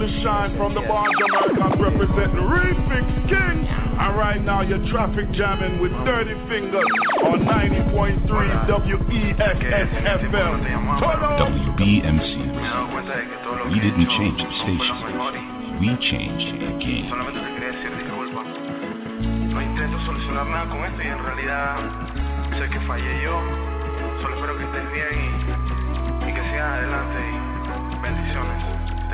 Endless Shine from the Barnes Americans representing Refix King. And right now you're traffic jamming with Dirty Fingers on 90.3 WEXS FM. WBMC. We didn't change the station. We changed the game. Solamente te quería decir disculpa. No intento solucionar nada con esto y en realidad sé que fallé yo. Solo espero que estés bien y, y que sigas adelante y bendiciones.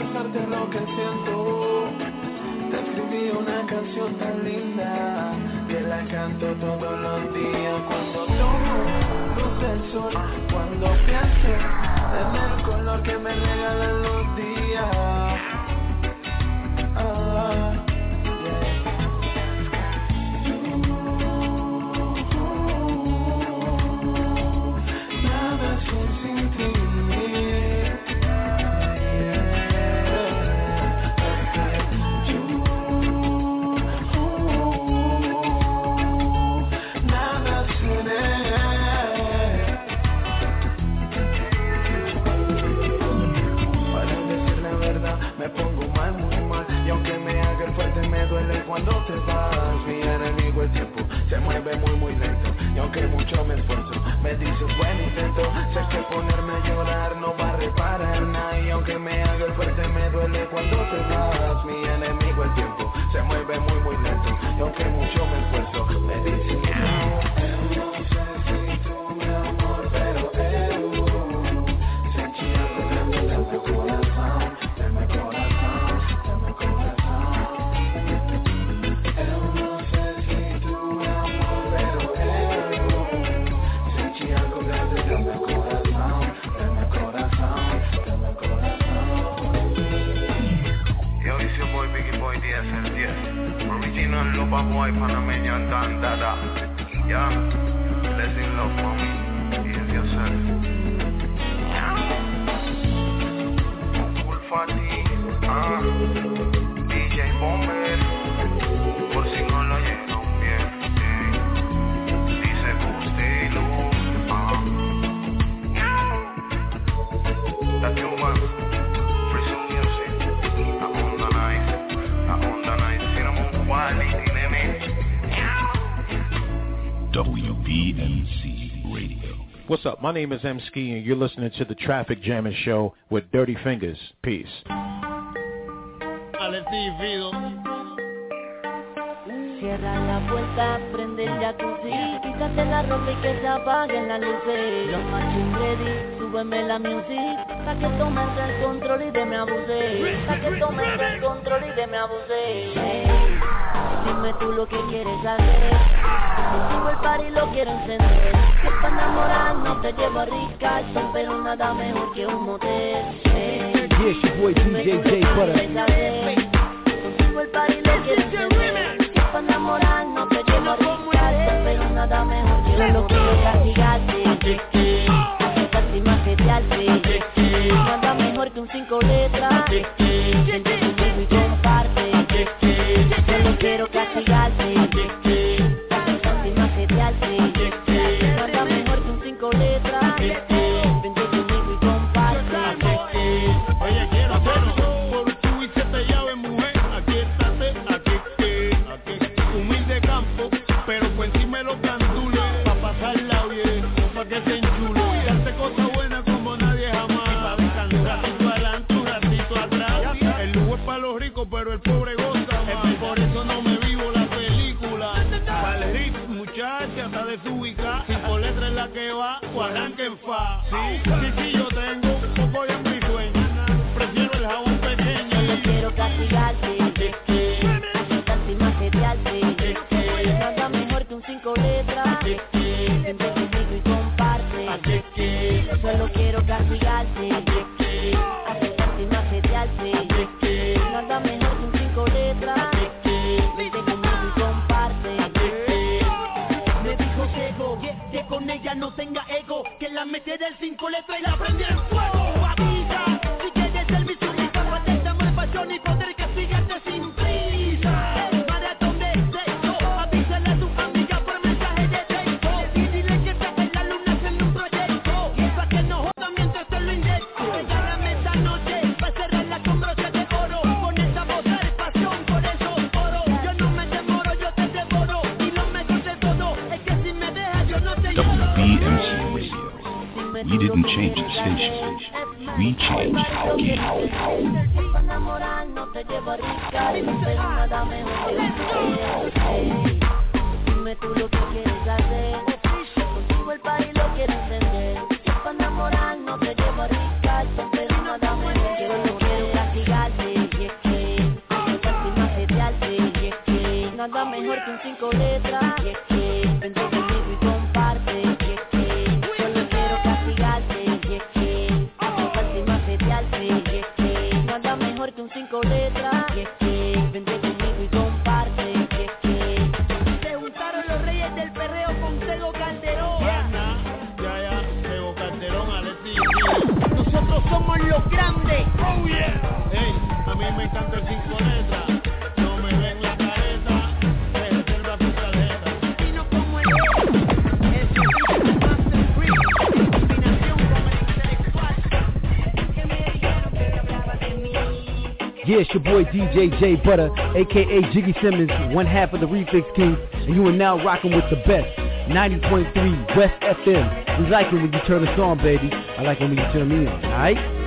expresarte lo que siento. Te escribí una canción tan linda que la canto todos los días cuando tomo luz del sol, cuando pienso en el color que me regalan los días. Cuando te vas. Mi enemigo el tiempo se mueve muy, muy lento. Y aunque mucho me esfuerzo, me dices buen intento. Sé que ponerme a llorar no va a reparar nada. Y aunque me haga el fuerte, me duele cuando My name is M. Ski, and you're listening to the Traffic Jamming Show with Dirty Fingers. Peace. Cierra la puerta, prende el jacuzzi Quítate la ropa y que se apaguen las luces Los machos ready, súbeme la music Pa' que tomes el control y de me abuse. Pa' que tomes el control y de me abuse Dime tú lo que quieres hacer. Contigo el party lo quiero encender. Si es para enamorar no te llevo a Ricardo Pero nada mejor que un motel. Hey. Yeah, your boy DJ J Butter Contigo el party lo quiero encender. para enamorar no te llevo a riscarte Pero nada mejor que Solo quiero castigarte Aceptarte y macetearte Nada mejor que un cinco letras arranque en letras y la prendí Pero nada mejor que un Dime tú lo que quieres hacer Contigo el país lo quiero encender Si para enamorar no te llevo a riscar Pero nada mejor que un quiero castigarte Y es que Aceptarte y macetearte Y es que Nada mejor que un cinco letras Y es que Vente conmigo y comparte Y es que Solo quiero castigarte Y es que Aceptarte y macetearte Y es que Nada mejor que un cinco letras somos los grandes Oh yeah. Ey, a mí me encanta el cinco letras. No me ven la careta, se reserva tu tarjeta. Vino como el El servicio de Master Free En combinación con el intelectual Que me dijeron que hablaba de mí Yeah, it's your boy DJ J Butter, aka Jiggy Simmons, one half of the Refix King, and you are now rocking with the best. 90.3 West FM. We like it when you turn us on, baby. I like it when you turn me on, alright?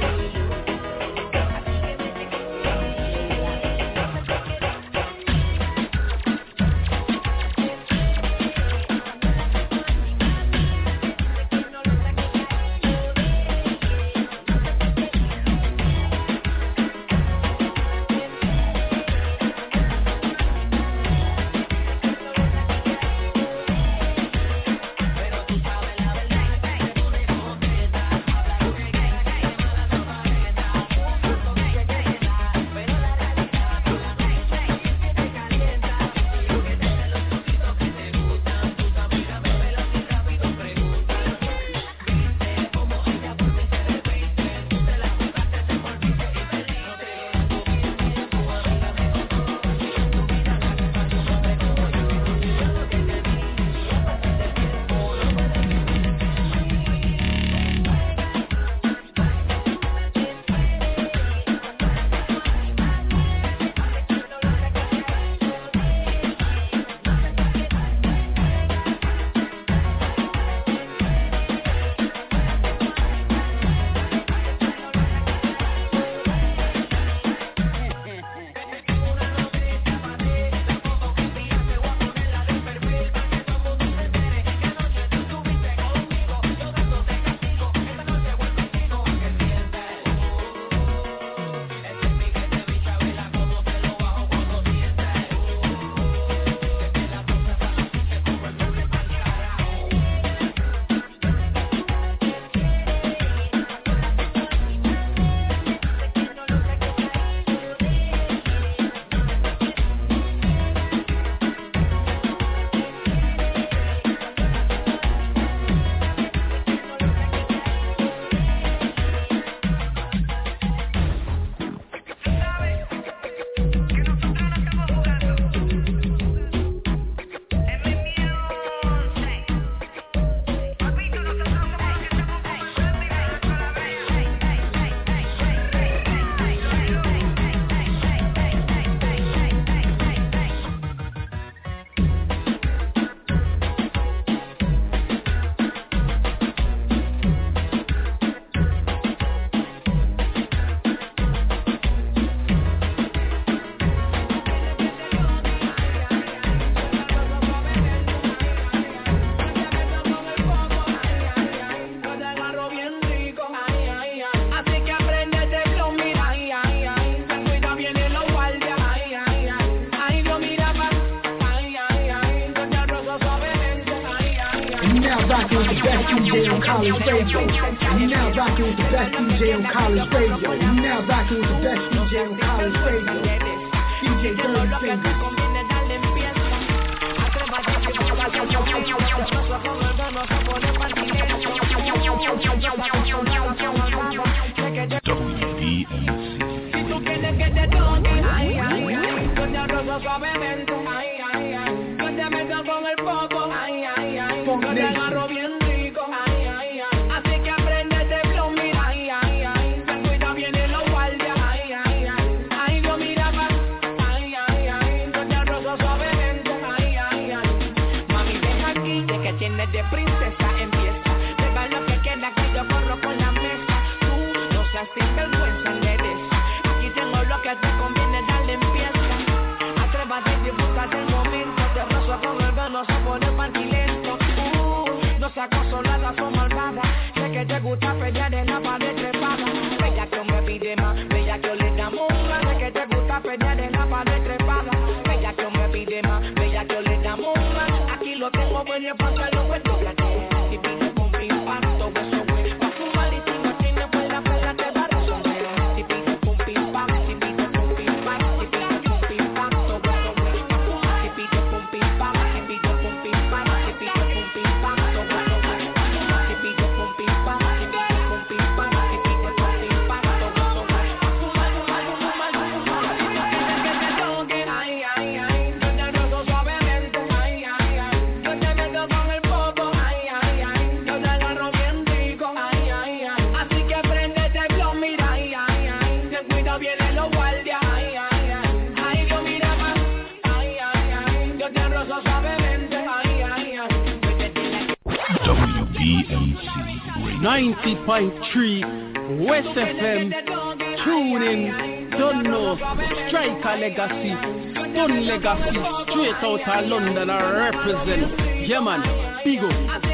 legacy, Stone legacy. Straight out of London, I represent. Yeah, man, big up.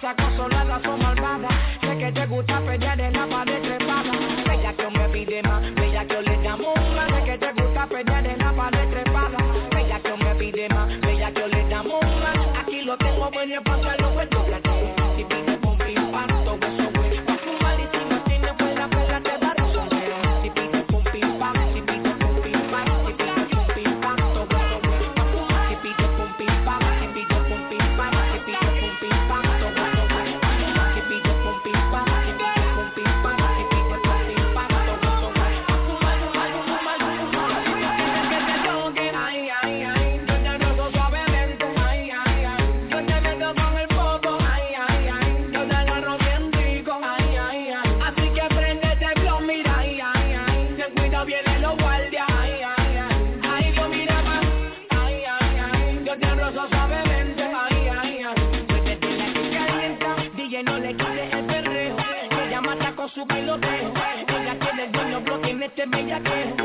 cosa, consoladas o malvadas. Sé que te gusta pelear en la pared trepada. Bella que me pide más, bella que le damos más. Sé que te gusta pelear en la pared Búsqueme ya que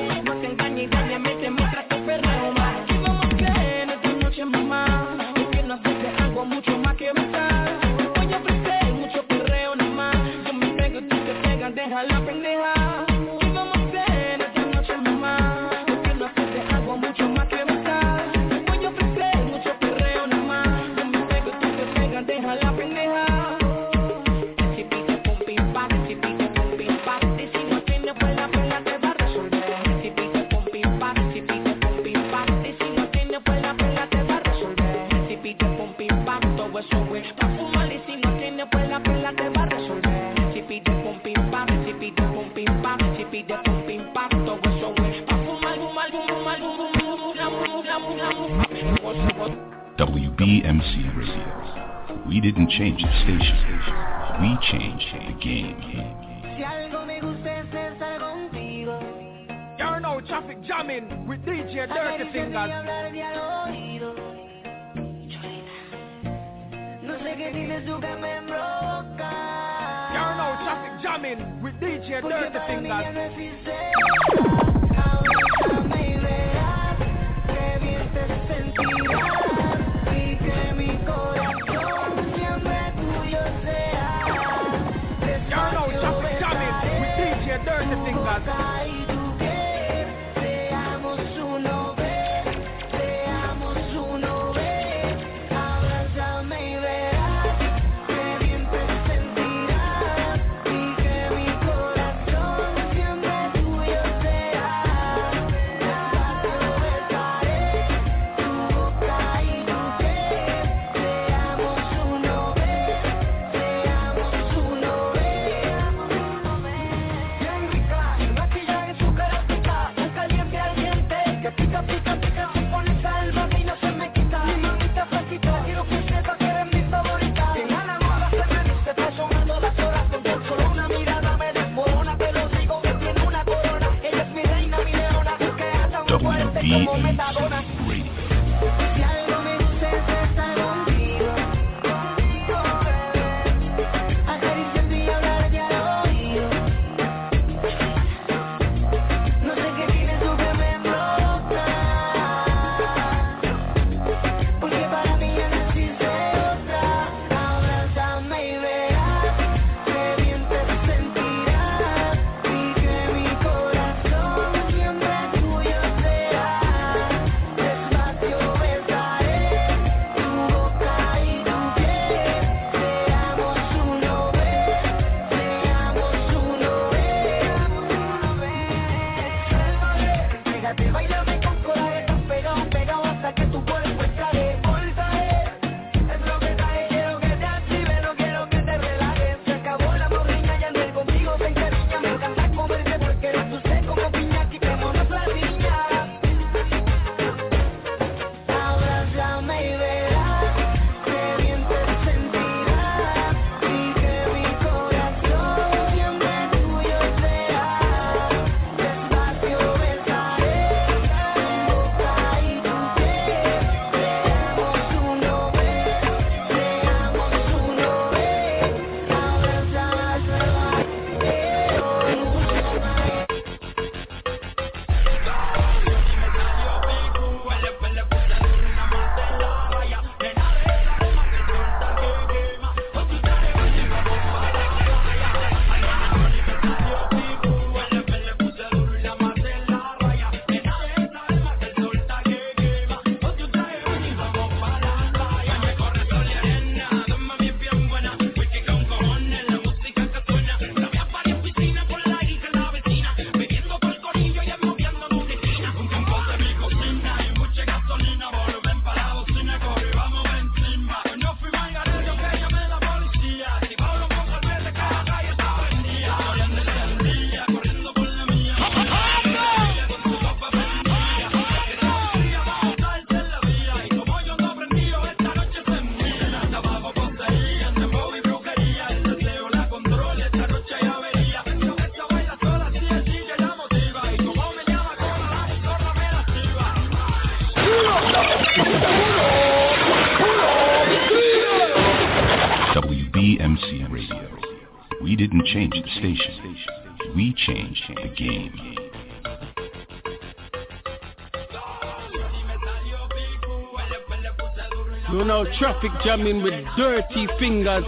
traffic jamming with dirty fingers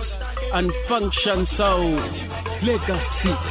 and function sound. Legacy.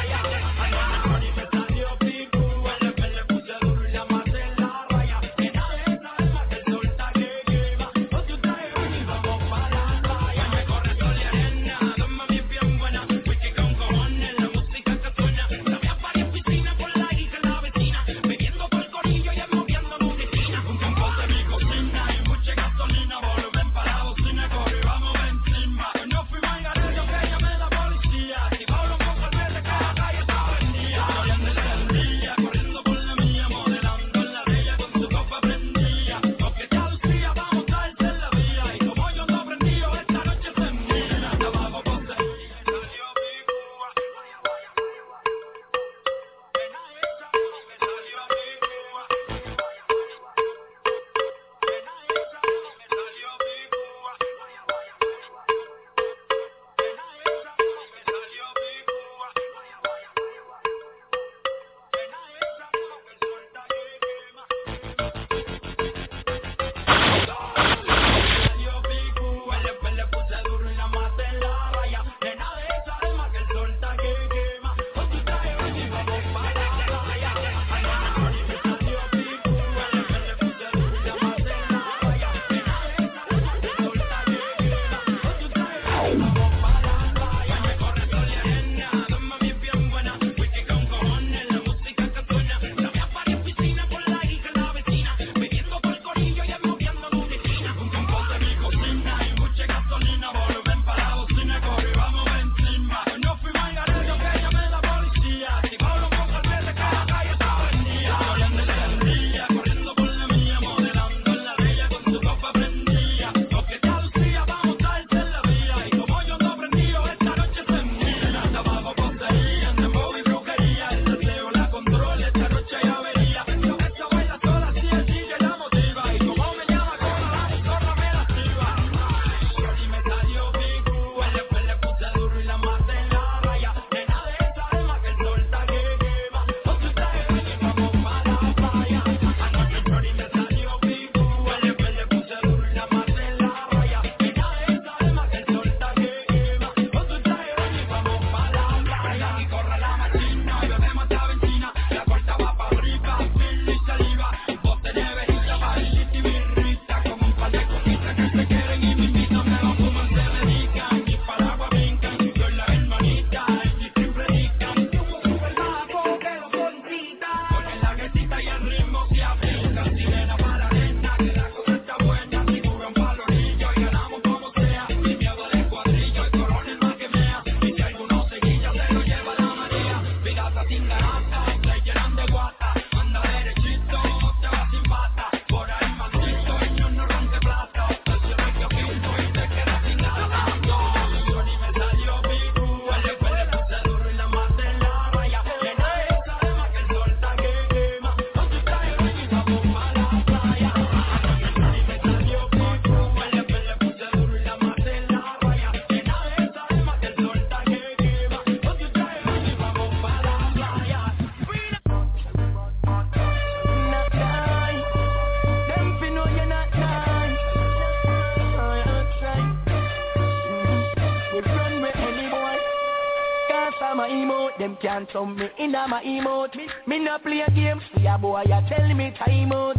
Can't me in my emote. Me, me no play games, see a boy you tell me time out.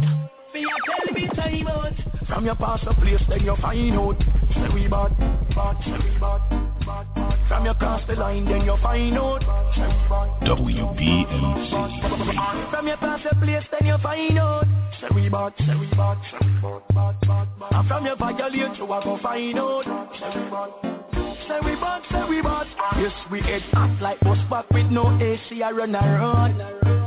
Me you tell me time out. From your past the place, then you find out. Say we bad, bad, say we bad, bad, bad. From your cross the line, then you find out. WBMC. From your past the place, then you find out. Say we bad, say we bad, say we bad, bad, bad, bad. And from your violate, you a go find out. Say we bad. Say we bad, say we bad Yes, we head hot like bus back with no AC I run around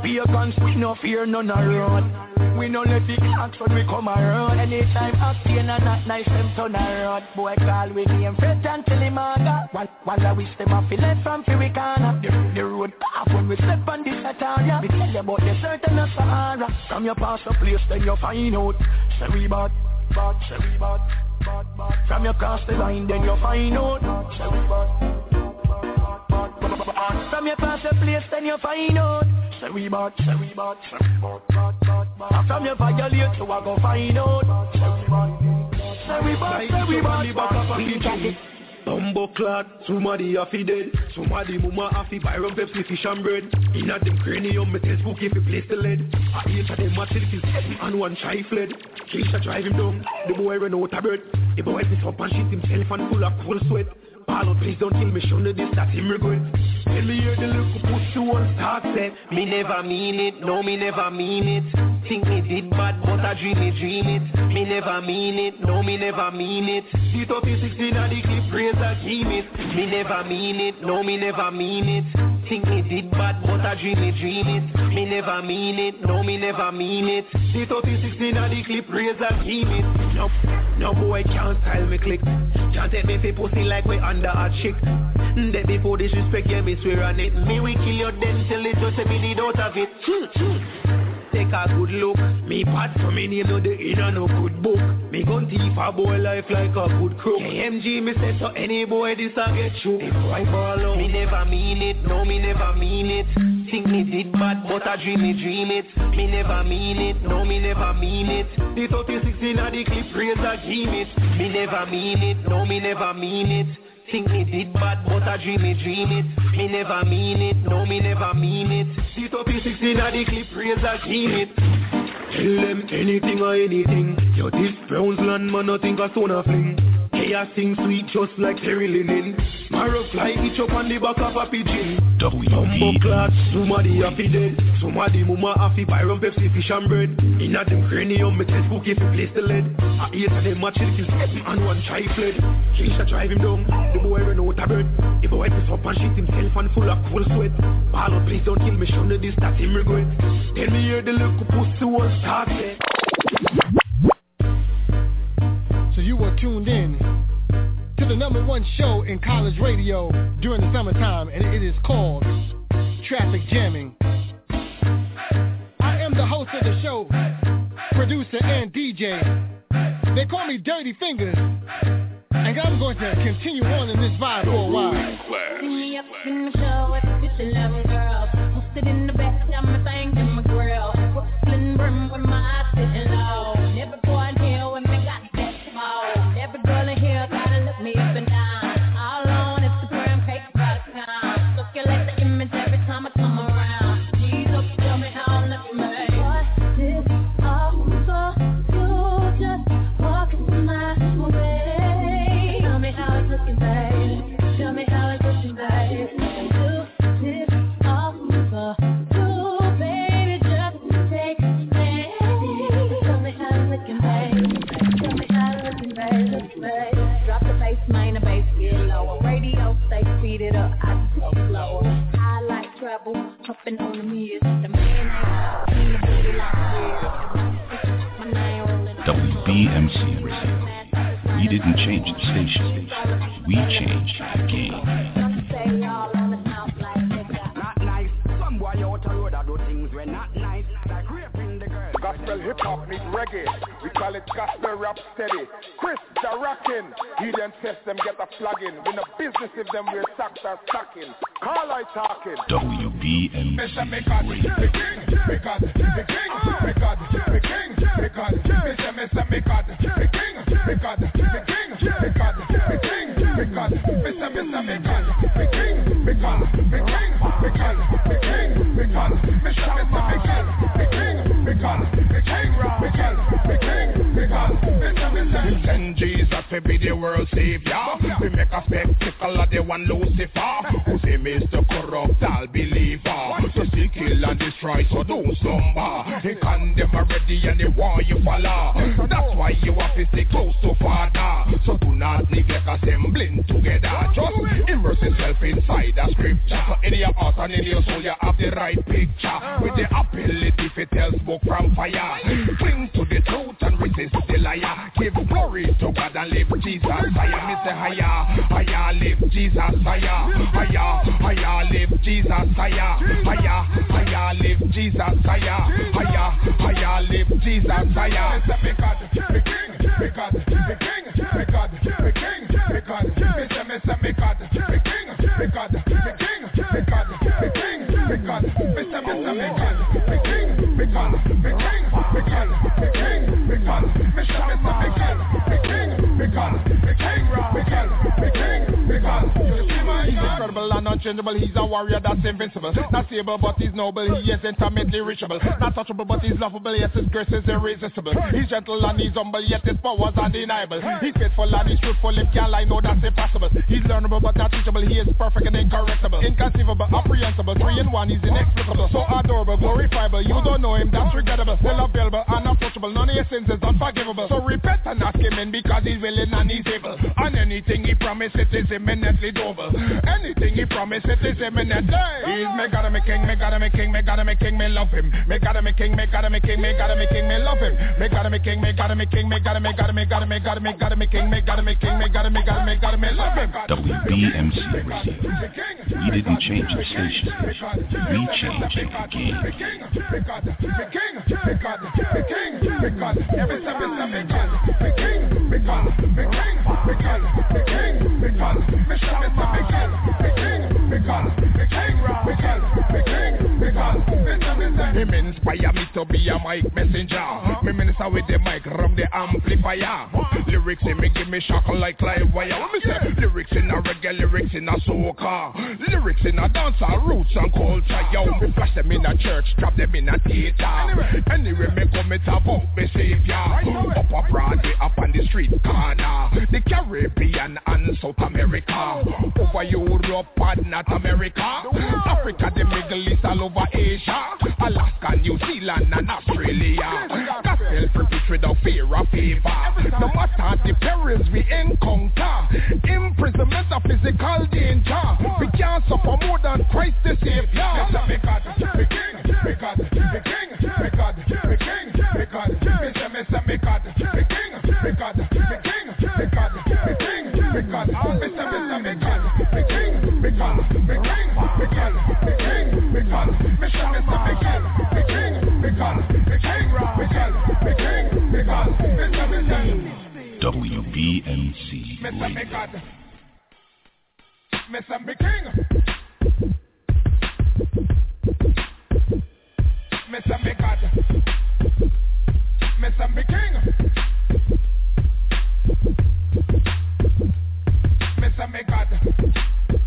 Beer guns with no fear, none around We no let the clocks when we come around Anytime octane and not nice, them turn around Boy call we name Fred and tell him I got While, while I wish them off, left from free we corner the, the road path when we step on this area We tell you about the certain of Sahara From your past the place, then you find out. Say we bad, bad, we bad bad, bad. From your cross the line, then you find out. We bad, bad, bad, bad. From your cross the place, then you find out. We bad, we bad, we bad, bad, bad, bad. And from your violate, you a go find out. Say we bad, say we bad, say we bad. We got it. Bumbo clad, somebody a fi dead. Somebody mama a fi buy rum Pepsi fish and bread. Inna them cranium, me tell spooky fi place the lead. A each of them a till his and one try fled. Keisha drive him down, the boy run out of breath The boy piss up and shit himself and full of cold sweat. Out, please don't kill me, show me this that him regret Tell me hear the little pussy one start say Me never mean it, no me never mean it. Think me did bad, but I dream me dream it. Me never mean it, no me never mean it. The 36 a the clip, praise a team it Me never mean it, no me never mean it Think me did bad, but I dream me dream it Me never mean it, no me never mean it. The 36 a the clip, praise a team it No, no boy can't style me click. Can't take me fi pussy like we under a chick. That before disrespect, yeah me swear on it. Me we kill your then tell it just me need out of it Take a good look. Me bad so me name no the inner no good book. Me gun thief a boy life like a good crook. KMG me say to any boy this a get you. If I out Me never mean it, no me never mean it. Think me did bad but I dream me dream it. Me never mean it, no me never mean it. The 36 in a the clip praise a give it Me never mean it, no me never mean it Think me did bad, but I dream me dream it. Me never mean it, no me never mean it. The 36 in a the clip, praise a team it. Tell them anything or anything. Yo, this Browns land man, nothing a son of fling. Chaos sing sweet just like Terry Linen. Marrow fly each up on the back of a pigeon. Bumbo clad, somebody a fi dead. Somebody mama a fi buy rum Pepsi fish and bread. Inna them cranium, me tell spooky fi place the lead. I eight of them a chill kill seven and one try fled. Keisha drive him down, the boy run out of bread. The boy piss up and shit himself and full of cold sweat. Ball up, please don't kill me, show me this that him regret. Tell me here the little pussy was started. So you were tuned in to the number one show in college radio during the summertime, and it is called Traffic Jamming. I am the host of the show, producer and DJ. They call me Dirty Fingers, and I'm going to continue on in this vibe for a while. Hopping on the mirrors. The man ain't seen the booty like this. My name rolling WBMC Radio. We didn't change the station. We changed the game. Not nice. Some boy out the road that do things when not nice. Like raping the girl. Gospel hip hop meet reggae. We call it gospel rap steady. Chris socks rocking. He test them get a flagging. We no business if them wear socks are stacking. Call I talking. WBMC. Mr. Because the king, because the king, the king, Because to be the world savior. We make a spectacle of the one Lucifer, who say Mr. Corrupt all believer. So still kill and destroy, so don't slumber. He condemn already and they want you follow. That's why you have to stay close to Father. So do not neglect assembling together. Just immerse yourself inside the scripture. So in your heart and in your soul you have the right picture. With the ability to tell smoke from fire. Cling to the truth and resist the liar. Give glory to God and live Jesus higher. Mr. Higher, higher, live Jesus higher. Higher, higher, live Jesus higher. Higher, higher, live Jesus higher. Higher, higher, live Jesus higher. Mr. God, the King, the God, the King, the God, the King, the God. Mr. Mr. Me God, the King, the God, the King, the God, the King, the God. Mr. Mr. Me God, the King, the God, the King, the God, the King, the God. Mr. Mr. Me God, the King, the God, the King, the God, the King, the God. He's incredible and unchangeable. He's a warrior that's invincible. Not stable, but he's noble. He is intimately reachable. Not touchable, but he's lovable. Yes, his grace is irresistible. He's gentle and he's humble, yet his powers undeniable. He's faithful and he's truthful. If can't lie, no, that's impossible. He's learnable, but not teachable. He is perfect and incorrectable. Inconceivable, apprehensible. Three in one, he's inexplicable. So adorable, glorifiable. You don't know him, that's regrettable. Still available, unapproachable. None of your sins is unforgivable. So repent and ask him in because he's willing and he's able. And anything he promises it is imminently doable. Anything he promised, it is imminent. He's me gotta me king, me gotta me king, me gotta me king, me love him. Me gotta me king, me gotta me king, me gotta me king, me love him. Me gotta me king, me gotta me king, me gotta me gotta me gotta me gotta me gotta me king, me gotta me king, me gotta me gotta me gotta me love him. WBMC Radio. We didn't change the station. We changed the game. Me king, me God, me king, me God, me king, me God. Every step is me God, me king, me God, me king, me God, me king, me God. Me inspire me to be a mic messenger. Me minister with the mic from the amplifier. Lyrics in me give me shock like live wire. What me say? Lyrics in a reggae, lyrics in a soca, lyrics in a dancer, roots and culture. Yo, me flash them in a church, drop them in a theater. Anyway, me come it about me savior. Up a Broadway, up on the street corner. The Caribbean and South America. Over Europe and North America. Africa, the Middle East, all over Asia. Alaska, New Zealand and Australia. Gospel preach without fear or favor. No matter the perils we encounter. Imprisonment or physical danger. We can't suffer more than Christ the Savior. Me God, me King, me God, me King, me God, me King. Me say, me say, me God, me King, me God, me King, me God, me King, God. Me say, me say, me God, me King, me say, me. God. Me say, me King. Me say, me God. Me say, me King. Me say, me God.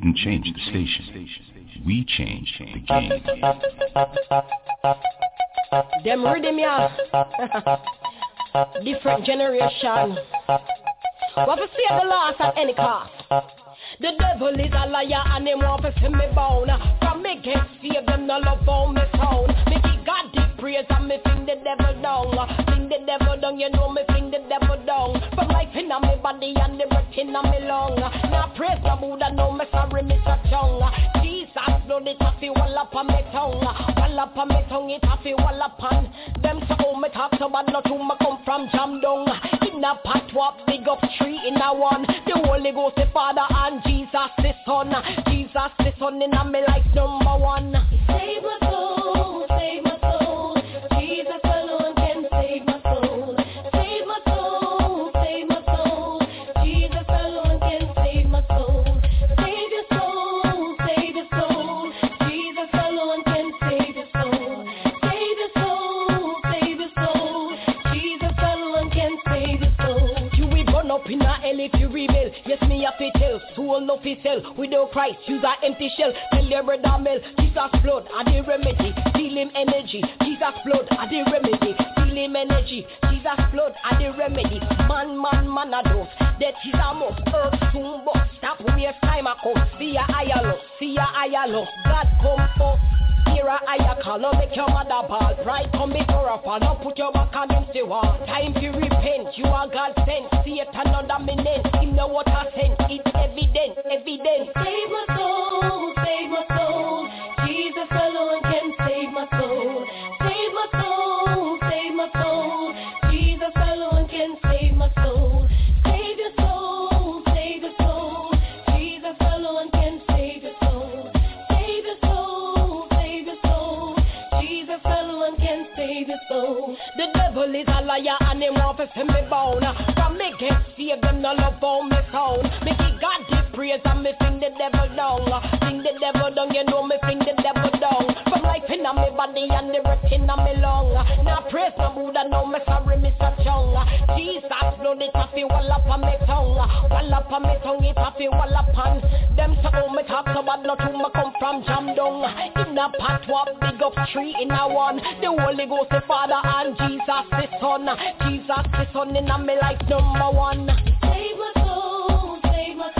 Didn't change the station. We changed the game. Them rhythm. Different generation. What to see the loss at any cost. The devil is a liar and him want to see me bound. From me get saved, them no love on me sound. Me praise and me fling the devil down. Fling the devil down, you know me fling the devil down. From life in me body and the breath in me lung. Now praise the Buddha, no me sorry, Mr. Chung. Jesus blood it a fi wall up on me tongue. Wall up on me tongue, it a fi wall up on. Them so me talk so bad, not who me come from jam down. In pot wap, big up tree in a one. The Holy Ghost, the Father and Jesus the Son. Jesus the Son in a me life number one. Save my soul, Soul no fi sell. Without Christ, use a empty shell. Tell your brother Mel, Jesus blood are the remedy. Steal him energy. Jesus blood are the remedy. Steal him energy. Jesus blood are the remedy. Man, man, man a dose. Death is a must. Earth soon bust. Stop waste time a come. See a higher love. See a higher love. God come first. Hear a higher call, no make your mother ball. Pride come before a fall, no put your back against the wall. Time to repent, you are God sent. Satan under me name, him know what I sent It's evident, evident. Save my soul, save my soul. Jesus alone can save my soul liar and he want to see me bound. From me get saved, them no love on me sound. Me give God the praise and me fling the devil down. Fling the devil down, you know me fling the devil down. Life in me body and the breath in me lung. Now praise my Buddha, no me sorry, Mr. Chung. Jesus blood it fi wall up on me tongue. Wall up on me tongue, it fi wall up on. Them so me talk so bad, not who me come from jam down. In a pot wap, big up tree in a one. The Holy Ghost, the Father and Jesus the Son. Jesus the Son in me life number one. Save my soul, save my soul.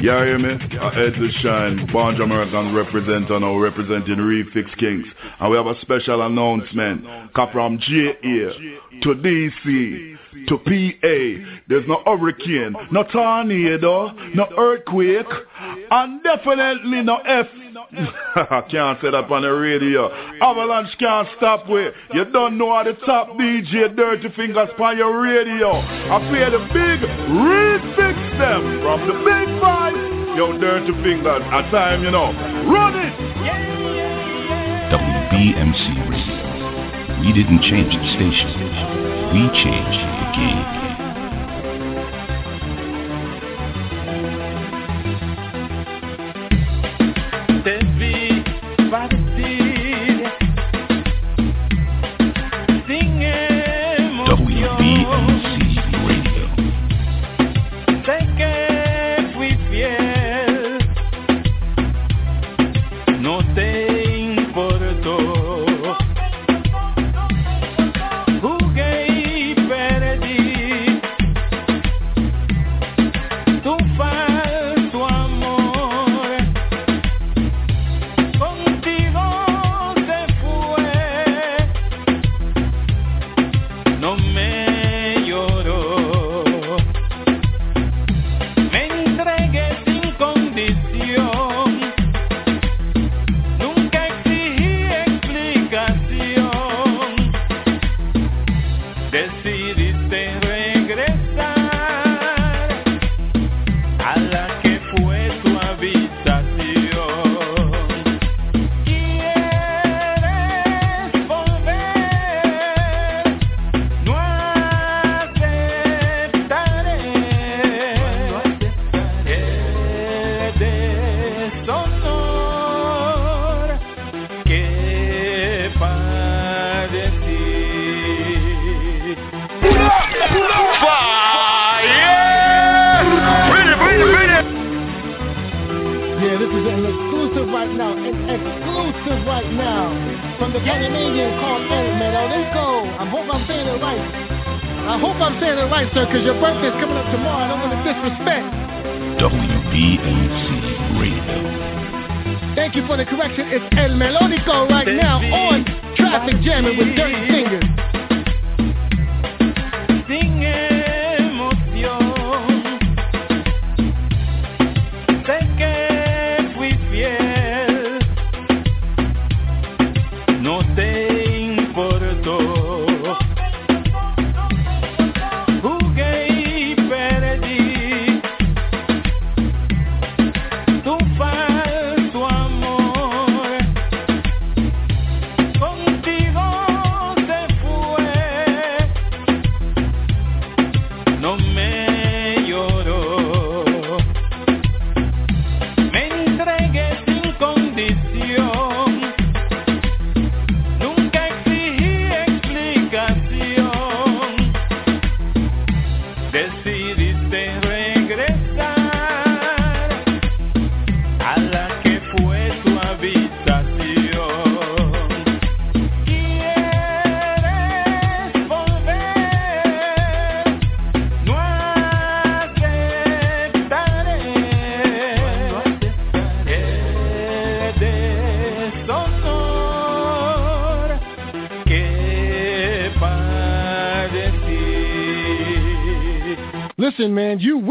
Yeah, hear me? Uh, Ed the Shine, Bonge American representative now representing Refix Kings. And we have a special announcement. Come from JA to DC to PA. There's no hurricane, no tornado, no earthquake, and definitely no F. Can't say up on the radio. Avalanche can't stop with. You don't know how the top DJ Dirty Fingers on your radio. I play the big refix them from the big five. Yo, Dirty Fingers, a time, you know. Run it! WBMC Radio. We didn't change the station. We changed the game.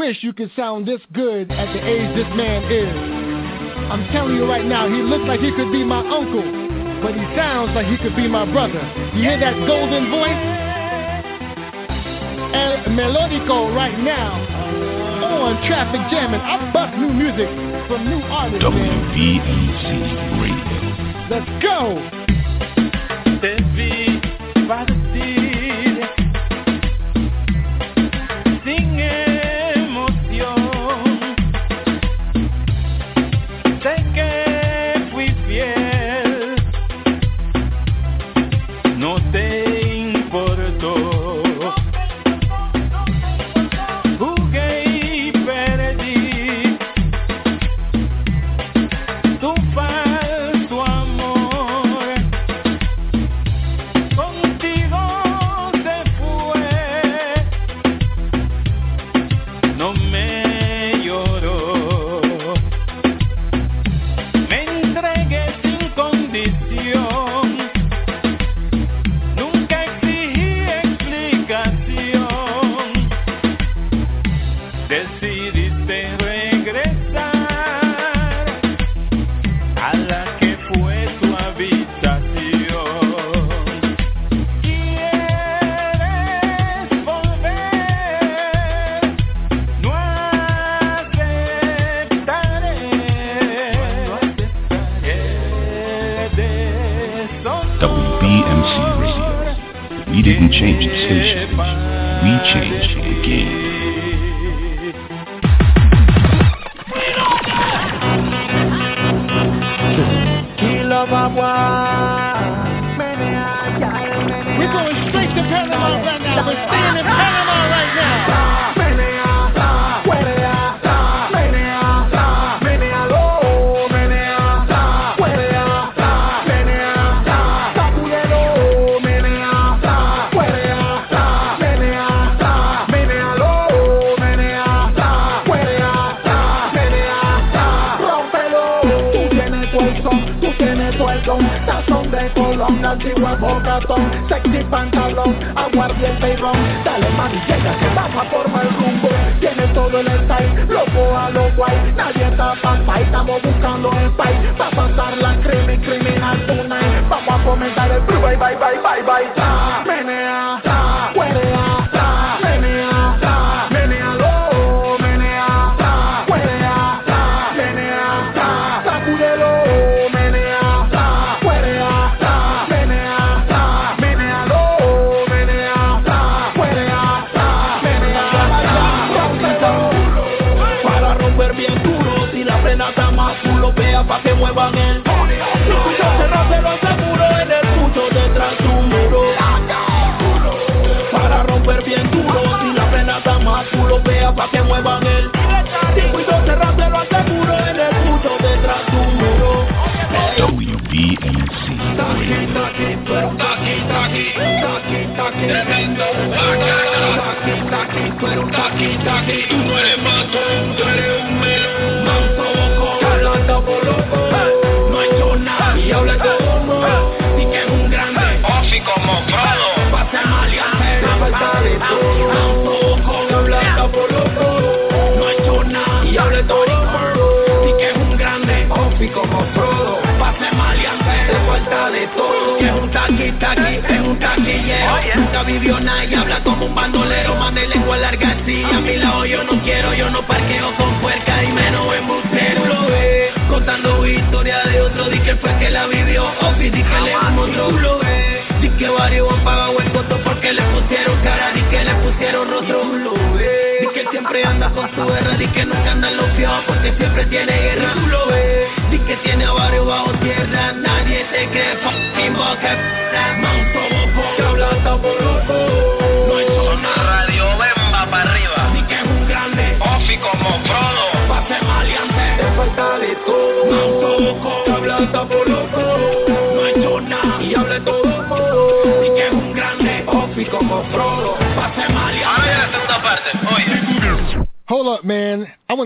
wish you could sound this good at the age this man is. I'm telling you right now, he looks like he could be my uncle, but he sounds like he could be my brother. You hear that golden voice? El Melodico right now on Traffic Jamming. I buck new music from new artists. WBMC Radio. Let's go! Guerra. Di que nunca anda en los fiados porque siempre tiene guerra. Tú lo ves. Di que tiene a varios bajo tierra. Nadie te cree. Fucking bucket.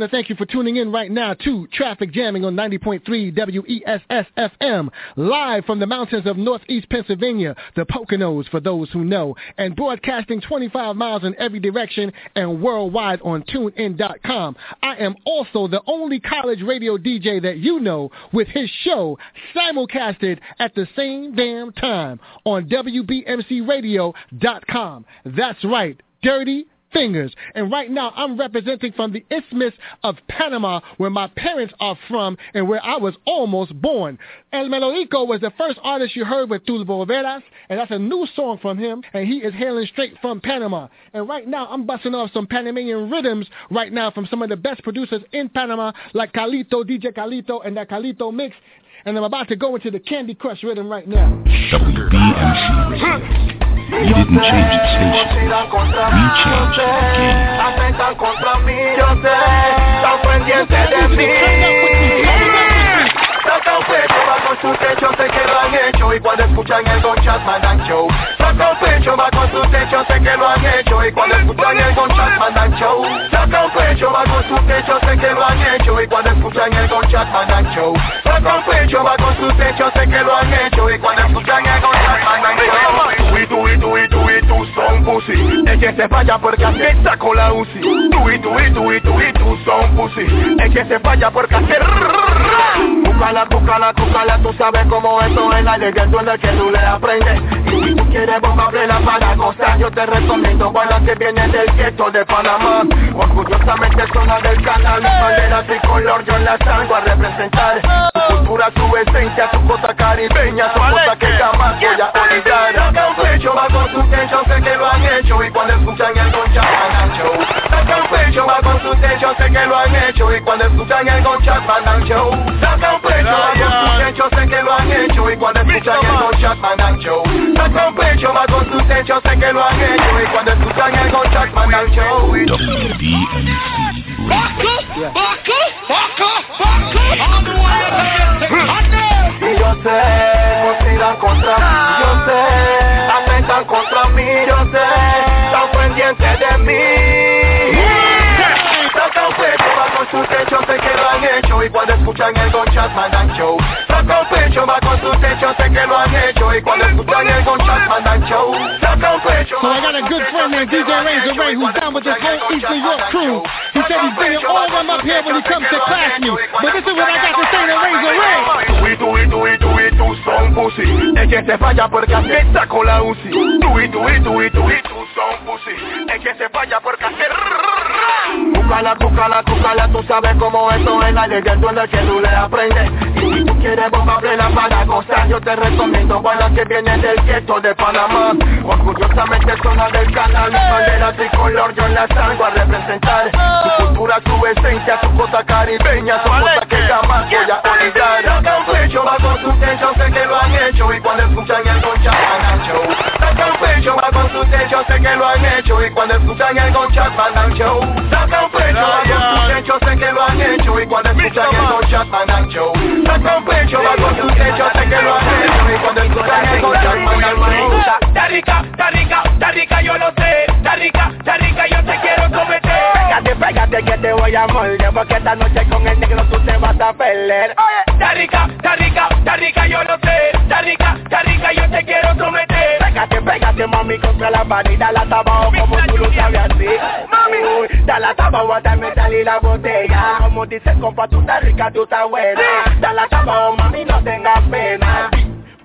Want to thank you for tuning in right now to Traffic Jamming on 90.3 WESS FM, live from the mountains of northeast Pennsylvania, the Poconos for those who know, and broadcasting 25 miles in every direction and worldwide on TuneIn.com. I am also the only college radio DJ that you know with his show simulcasted at the same damn time on WBMCRadio.com. That's right, Dirty fingers. And right now, I'm representing from the Isthmus of Panama, where my parents are from and where I was almost born. El Melodico was the first artist you heard with Tulbo Veras, and that's a new song from him, and he is hailing straight from Panama. And right now, I'm busting off some Panamanian rhythms right now from some of the best producers in Panama, like Calito, DJ Calito, and that Calito mix. And I'm about to go into the Candy Crush rhythm right now. WBMC We didn't change the station. We changed the game. Atentan contra mí, yo sé, están pendientes de mí. Sacan pecho va con su techo, sé que lo han hecho y cuando escuchan el Gonchat mandan show. Sacan pecho va con su techo, sé que lo han hecho y cuando escuchan el Gonchat mandan show. Sacan pecho va con su techo, sé que lo han hecho y cuando escuchan el Gonchat mandan show. Sacan pecho va con su techo, sé que lo han hecho y cuando escuchan el Gonchat mandan show. Y tú y tú y tú y tú son pussy. Es que se falla porque así saco la UCI. Tú y tú y tú y tú y tú son pussy. Es que se falla porque así Búscala, búscala, búscala, tú sabes cómo eso es la ley del duende que tú le aprendes. Y si tú quieres bomba plena para gozar, yo te recomiendo bailar que viene del gueto de Panamá. Orgullosamente zona del canal, mi bandera tricolor yo la salgo a representar. Tu cultura, tu esencia, tu cosa caribeña, son cosas que jamás voy a olvidar. Va con su techo, sé que lo han hecho y cuando escuchan el concha mandan show. Saca un pecho, va con su techo, sé que lo han hecho y cuando escuchan el concha mandan show. Saca un pecho, va con su techo, sé que lo han hecho y cuando escuchan el concha mandan show. Saca un pecho, va con su techo, sé que lo han hecho y cuando escuchan el concha show. Y yo sé, conspiran contra mí, yo sé, atentan contra mí, yo sé, están pendientes de mí. Pecho, va con su techo, sé que lo han hecho y cuando escuchan el mandan show. Pecho, va con su techo, sé que lo han hecho y cuando escuchan el mandan show. Pecho, So I got a good friend named DJ Razor Ray who's down with this whole East Eastern York crew. He said he's bringing all of them up here when he comes to class me. But this is what I got to say to Razor Ray. Son pussy. Es que se falla porque así saco la UCI Tú y tú y tú y tú y tú son pussy. Es que se falla porque así Búscala, búscala, búscala, tú sabes cómo eso es la ley del duende que tú le aprendes quieres bomba plena para gozar. Yo te recomiendo bailar que viene del gueto de Panamá. Orgullosamente zona del canal Mi bandera tricolor yo la salgo a representar. Tu cultura, tu esencia, tu cosa caribeña Son cosas que jamás voy a olvidar. Saca un pecho, va con su techo, sé que lo han hecho. Y cuando escuchan el Gonchat mandan show Saca un pecho, con su techo, sé que lo han hecho. Y cuando escuchan el Gonchat mandan show Saca un pecho, con su techo, sé que lo han hecho. Y cuando escuchan el Gonchat mandan show pecho, va con su techo, sé que lo han hecho Y cuando escuchan el Gonchat mandan show Tarika, tarika, yo lo sé. Está rica, está rica, yo te quiero someter. Pégate, pégate que te voy a morder Porque esta noche con el negro tú te vas a perder. Está rica, está rica, está rica, yo lo sé. Está rica, está rica, yo te quiero someter. Pégate, pégate mami contra la pared Dale hasta abajo como tú lo sabes así. Mami, dale hasta abajo hasta metal y la botella. Como dice compa, tú estás rica, tú estás buena. Dale hasta abajo mami, no tengas pena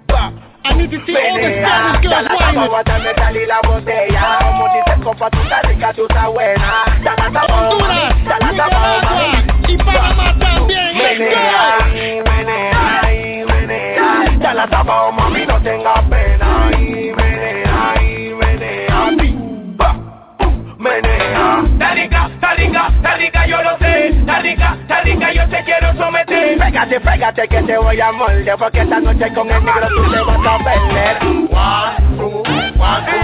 I need to see all the Menea, Spanish girls dale hasta whining. abajo hasta metal y la botella. Como dice compa, tú estás rica, tú estás buena Dale hasta abajo mami, dale hasta abajo mami. Y Panamá también, let's Menea, go. y menea, y menea. Dale hasta abajo mami, no tengas rica yo yo te quiero someter. Pégate, pégate que te voy a molde, porque esta noche con el negro tú te vas a perder. One, two, one, two,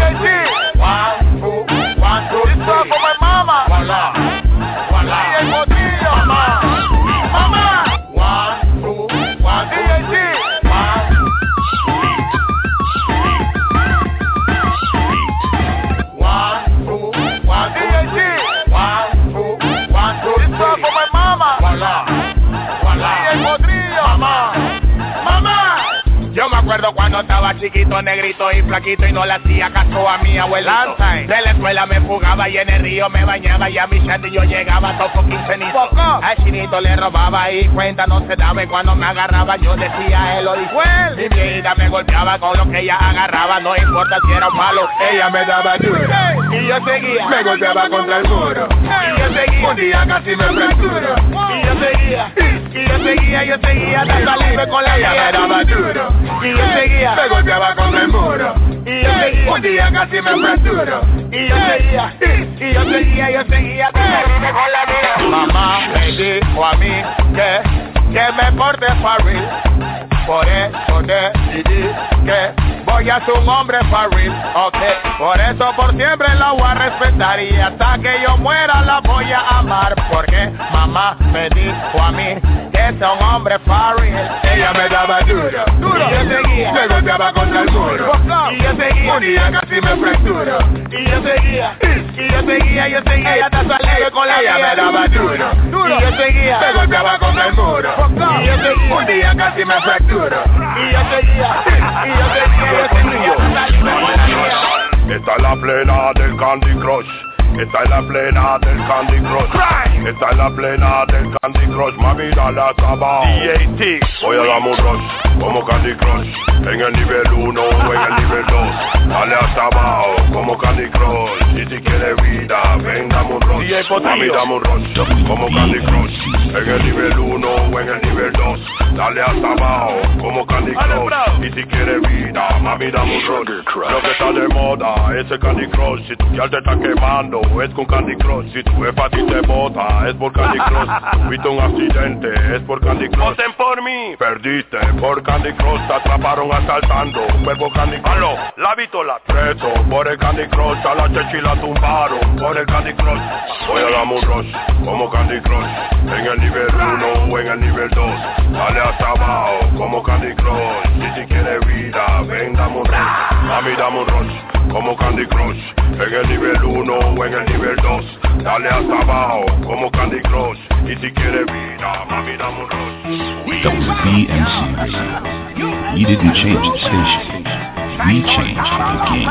one, two, one, two, Acuerdo cuando estaba chiquito, negrito y flaquito y no le hacía caso a mi abuelito. De la escuela me fugaba y en el río me bañaba y a mi shanty yo llegaba toco quincenito. Al chinito le robaba y cuenta no se daba y cuando me agarraba yo decía él lo dijo. Mi viejita me golpeaba con lo que ella agarraba, no importa si era un palo, ella me daba duro. Y yo seguía, me golpeaba contra el muro. Y yo seguía, un día casi me fracturo. Y yo seguía, y yo seguía, yo seguía salirme con la ella me daba duro. Y yo seguía, me golpeaba contra el muro. Y yo seguía, un día casi me fracturo. Y yo seguía, y yo seguía, yo seguía salirme con la mía. Mamá me dijo a mí que, que me porte for real. Por eso decidí que voy a ser un hombre ok. Por eso por siempre la voy a respetar y hasta que yo muera la voy a amar. Porque mamá me dijo a mí sea un hombre. Ella me daba duro, duro. Y yo seguía, me golpeaba contra el muro. Y yo seguía, un día casi me fracturo. Y yo seguía, y yo seguía, yo seguía, con la Ella me daba duro, duro. Y yo seguía, me golpeaba contra el muro. Y yo seguía, un día casi me fracturo. Y yo seguía, y yo seguía, yo seguía. Esta es la plena del Candy Crush. Esta es la plena del Candy Crush. Esta es la plena del Candy Crush. Mami, dale hasta abajo. Voy a dar un rush como Candy Crush. En el nivel 1 o en el nivel 2. Dale hasta abajo como Candy Crush. Y si quieres vida, ven, dame un rush. Mami, dame un rush como Candy Crush. En el nivel 1 o en el nivel 2. Dale hasta abajo como Candy Crush. Y si quieres vida, mami, dame un rush. Lo que está de moda es el Candy Crush. Si tu ya te está quemando, es con Candy Crush. Si tu jefa a ti te bota, es por Candy Crush. Tuviste un accidente, es por Candy Crush. Voten por mí. Perdiste por Candy Crush, te atraparon asaltando. Un verbo Candy Crush. Aló, la vitola. Preso por el Candy Crush, a la chechi la tumbaron por el Candy Crush. Voy a un rush como Candy Crush. En el nivel 1 o en el nivel 2. Dale hasta abajo como Candy Crush. Y si quieres vida, ven, dame un rush. Mami, dame un rush como Candy Crush. En el nivel 1 o en el nivel 2. Dale hasta abajo como Candy Crush. Y si quieres vida, mami, dame un rush. WBMC. We didn't change the station. We changed the game.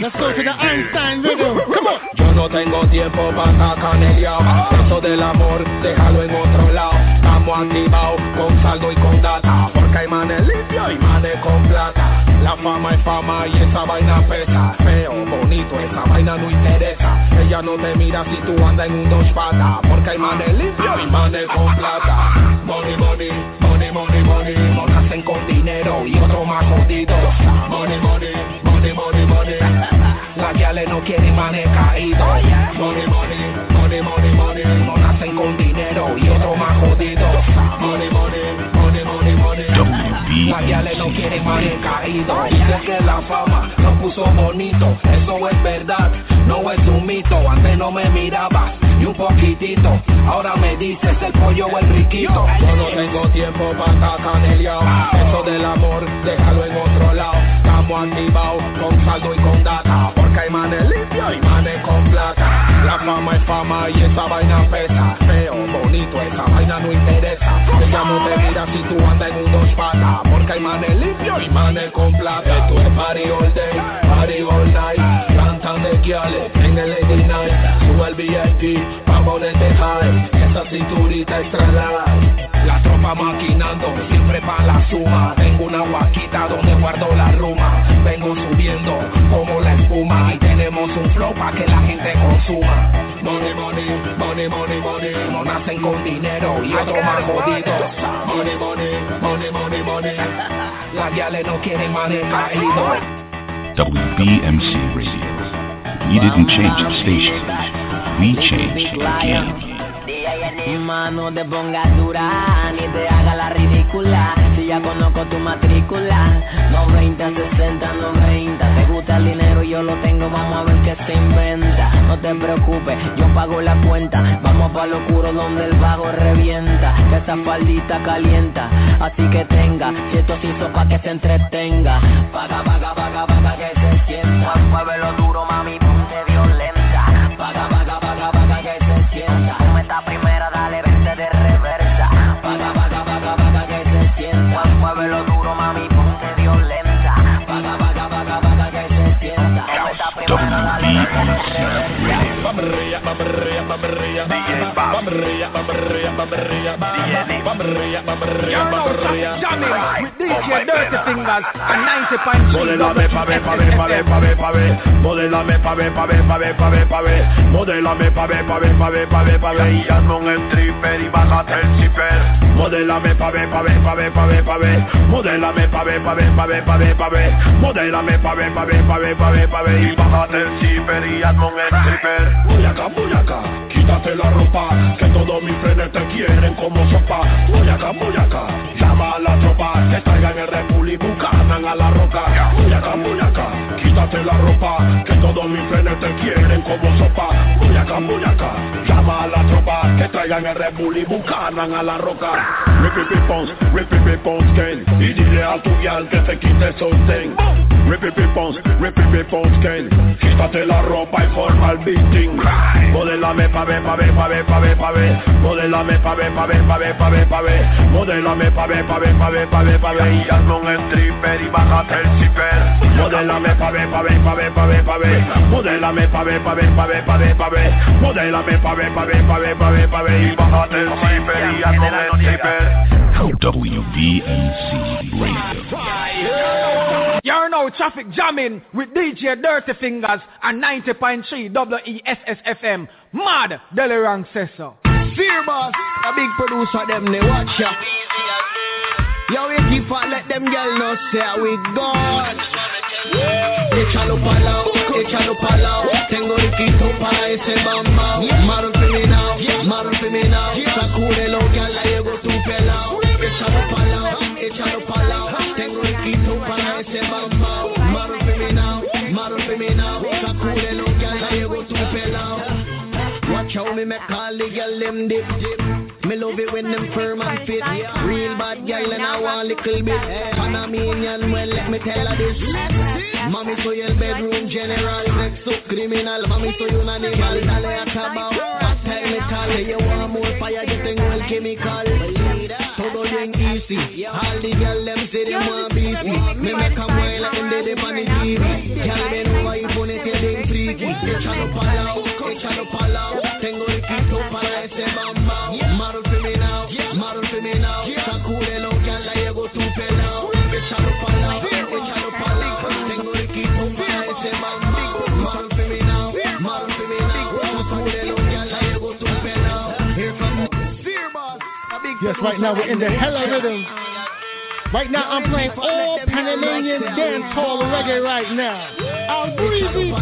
Let's go to the Einstein rhythm. Come on. Yo no tengo tiempo para estar caneleado Eso del amor, déjalo en otro lado Estamos activados con saldo y con data. Porque hay manes limpios y manes con plata. La fama es fama y esa vaina pesa. Feo, bonito, esa vaina no interesa. Ella no te mira si tú andas en un dos patas. Porque hay manes limpios y manes con plata. Money, money, money, money, money. No nacen con dinero y otro más jodido Money, money, money, money, money. Las guiales no quieren manes caídos. Money, money, money, money, money. No nacen con dinero y otro más jodido. Money, money, money, money, money. No quieren más caído. Dicen que la fama nos puso bonito. Eso es verdad, no es un mito. Antes no me miraba y un poquitito. Ahora me dices el pollo o el riquito. Yo no tengo tiempo para caneleado. Eso del amor, déjalo en otro lado. Estamos activados con saldo y con data. Porque hay manes limpios y manes con plata. La fama es fama y esa vaina pesa. Feo interesa. Ella no te mira si tú andas en un dos patas. Porque hay manes limpios y manes con plata. Esto es party all day, party all night. Cantan de guiales en el Lady Night. Sube el VIP, pa' ponerte high. Esa cinturita extra light. La tropa maquinando, siempre pa' la suma. Tengo una guaquita donde guardo la ruma. Vengo subiendo como la espuma. Y tenemos un flow pa' que la gente consuma. Money, money, money, money, money. No nacen con dinero y otro más jodido. Money, money, money, money, money. Las guiales no quieren manes caídos. WBMC Radio. We didn't change the station. We changed the game. Mano, te pongas dura, ni te haga la ridícula. Si ya conozco tu matrícula, 90, 60, 90. Gusta el dinero, yo lo tengo, vamos a ver qué se inventa. No te preocupes, yo pago la cuenta. Vamos pa' lo oscuro donde el vago revienta. Que esa faldita calienta, así que tenga. Si esto se hizo pa' que se entretenga. Paga, paga, paga, paga, que se sienta. Muévelo duro, mami, Sound Radio. Modelame pa' ver, pa' ver, pa' ver, pa' ver, Modelame pa' ver, pa' ver, pa' ver, pa' ver, pa' ver. Modelame pa' ver, pa' ver, pa' ver, pa' ver, pa' ver. Modelame pa' ver, pa' ver, pa' ver, pa' ver, pa' ver. Y bájate el y hazme un stripper. Voy acá, quítate la ropa, que todos mis frenes te quieren como sopa. Voy acá, llama a la tropa, que traigan el Red Bull y Buchanan a la roca. Voy acá, quítate la ropa, que todos mis frenes te quieren como sopa. Voy acá, llama a la tropa, que traigan el Red Bull y Buchanan a la roca. Rippy pons, rippy pons, Ken, y dile a tu guial que te quite el sostén. Rippy pons, rippy pons, Ken, quítate la ropa y forma el beating. Modélame pa' ver, pa' ver, pa' ver, pa' ver, pa' ver. Modélame pa' ver, pa' ver, pa' ver, pa' ver, pa' ver. Modélame pa' ver, pa' ver, pa' ver, pa' ver, pa' ver. Y hazme un stripper y bájate el zipper. Modélame pa' ver, pa' ver, pa' ver, pa' ver, pa' ver. Modélame pa' ver, pa' ver, pa' ver, pa' ver, pa' ver. Modélame pa' ver, pa' ver, pa' ver, pa' ver, pa' ver. Y bájate el zipper y hazme un stripper. WBMC Radio. You're now traffic jamming with DJ Dirty Fingers and 90.3 WESS Mad Delirang Sessa. Fear boss, a big producer them they watch ya. Yo, we keep on let them girl know say ah, we gone. Échalo pa' lao, échalo pa' lao Tengo riquito para ese bamba Maro me maro now Sacúdelo How me make all the girl them dip dip. Me love it when them firm and fit. Real bad girl and I want a little bit. Panamanian, well let me tell her this. Mami soy el bedroom general Sexo criminal, mami soy un animal. Dale acabao, haz technical You want more fire, yo tengo el chemical. Todo bien easy. All the girl them say they want beefy Me make them well like them dead on the TV Girl bend over y ponete bien freaky Échalo pa' lao, échalo pa' lao Tengo Yes, right now we're in the hella rhythm. Right now, I'm playing all Panamanian dancehall reggae right now. I'll breezy.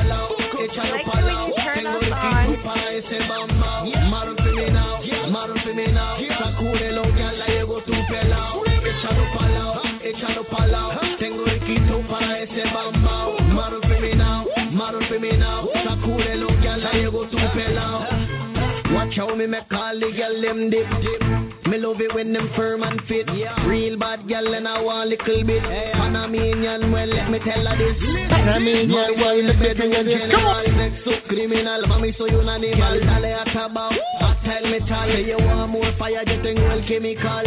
Watch how me make all the girl them dip dip. Me love it when them firm and fit. Real bad girl and I want a little bit. Panamanian, well let me tell her this. Panamanian, well let me tell her this. Come on. Sexo criminal, mami soy un animal Dale hasta abajo, hasta el metal Me llevo amor fire, yo tengo el chemical.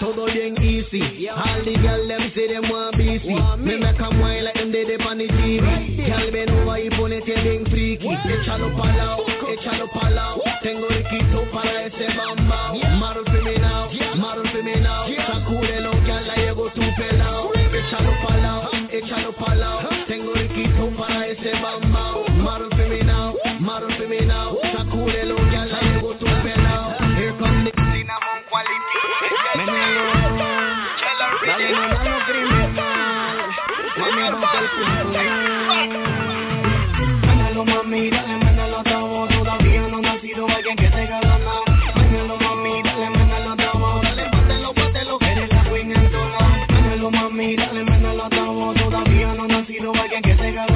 Todo bien easy. All the girl them say them want busy. Me? Make them whine like them dead on the TV Girl ven over y ponete bien freaky Échalo pa' lao, échalo pa' lao Tengo riquito para ese bamba Model for me now, model for me now Sacúdelo, Ménelo, mami, dale, ménelo a todo Todavía no ha nacido alguien que te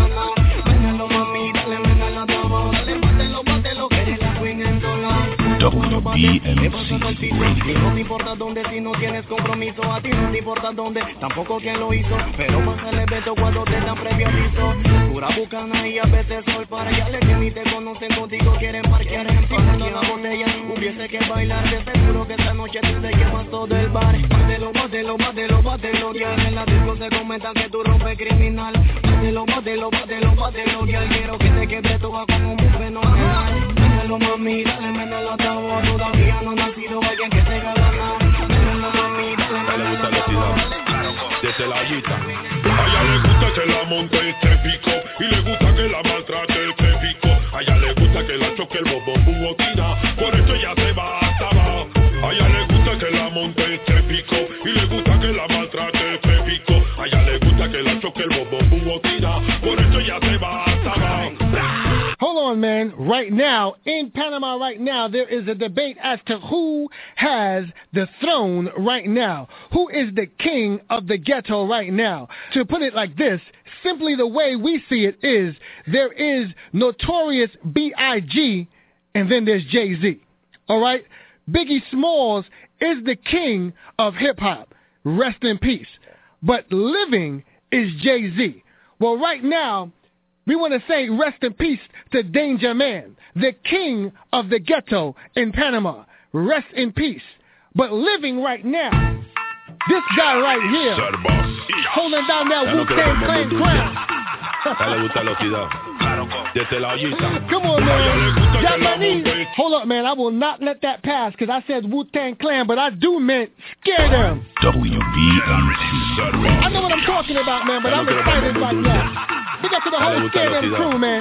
WBMC Radio. No te importa dónde si no tienes compromiso A ti no te importa dónde, tampoco quién lo hizo Pero pasa el evento cuando te dan previo aviso. Pura bucana y a veces sol para allá. Que ni te conocen contigo quieren parquear Empezando la botella, hubiese que bailar De seguro que esta noche tú te llevas todo el bar. Bátelo, bátelo, bátelo, bátelo Ya en la disco se comenta que tú rompes criminal. Bátelo, bátelo, bátelo, bátelo Ya. Quiero que te quede toda como un fenomenal Ménelo mami, dale, ménelo a todo Todavía no ha nacido alguien que te gana Ménelo mami, dale, ménelo a todo Desde la guita. A ella le gusta que la monte este pico y le gusta que la maltrate este pico. A ella le gusta que la choque el bobo on, man. Right now, in Panama right now, there is a debate as to who has the throne right now. Who is the king of the ghetto right now? To put it like this, simply the way we see it is, there is Notorious B.I.G. and then there's Jay-Z. All right? Biggie Smalls is the king of hip-hop. Rest in peace. But living is Jay-Z. Well, right now, we want to say rest in peace to Danger Man, the king of the ghetto in Panama. Rest in peace. But living right now, this guy right here, holding down that Wu-Tang Clan crown. A ella le gusta la ciudad. Desde la guita. Come on, A ella le man. gusta que la Japanese. Hold up, man. I will not let that pass because I said Wu-Tang Clan, but I do meant scare them. WBMC I know what I'm talking about, man, but I'm excited right now. Big up to the A ella le whole scare them crew, man.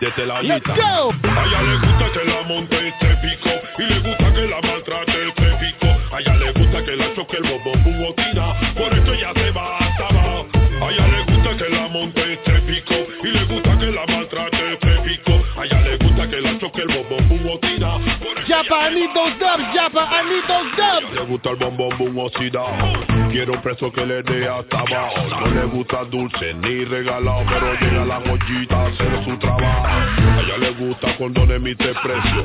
Let's go. A ella le gusta que la monte este pico y le gusta que la maltrate este pico. A ella le gusta que la choque el bobo botina, por eso ella se va hasta abajo. A ella le gusta que la monte Japa, I need those dubs, Japa. I need those dubs. le gusta el bombón boom. Quiero un preso que le dé hasta abajo. No le gusta dulce ni regalado, pero llega la joyita a hacer su trabajo. A ella le gusta cuando le emite precio.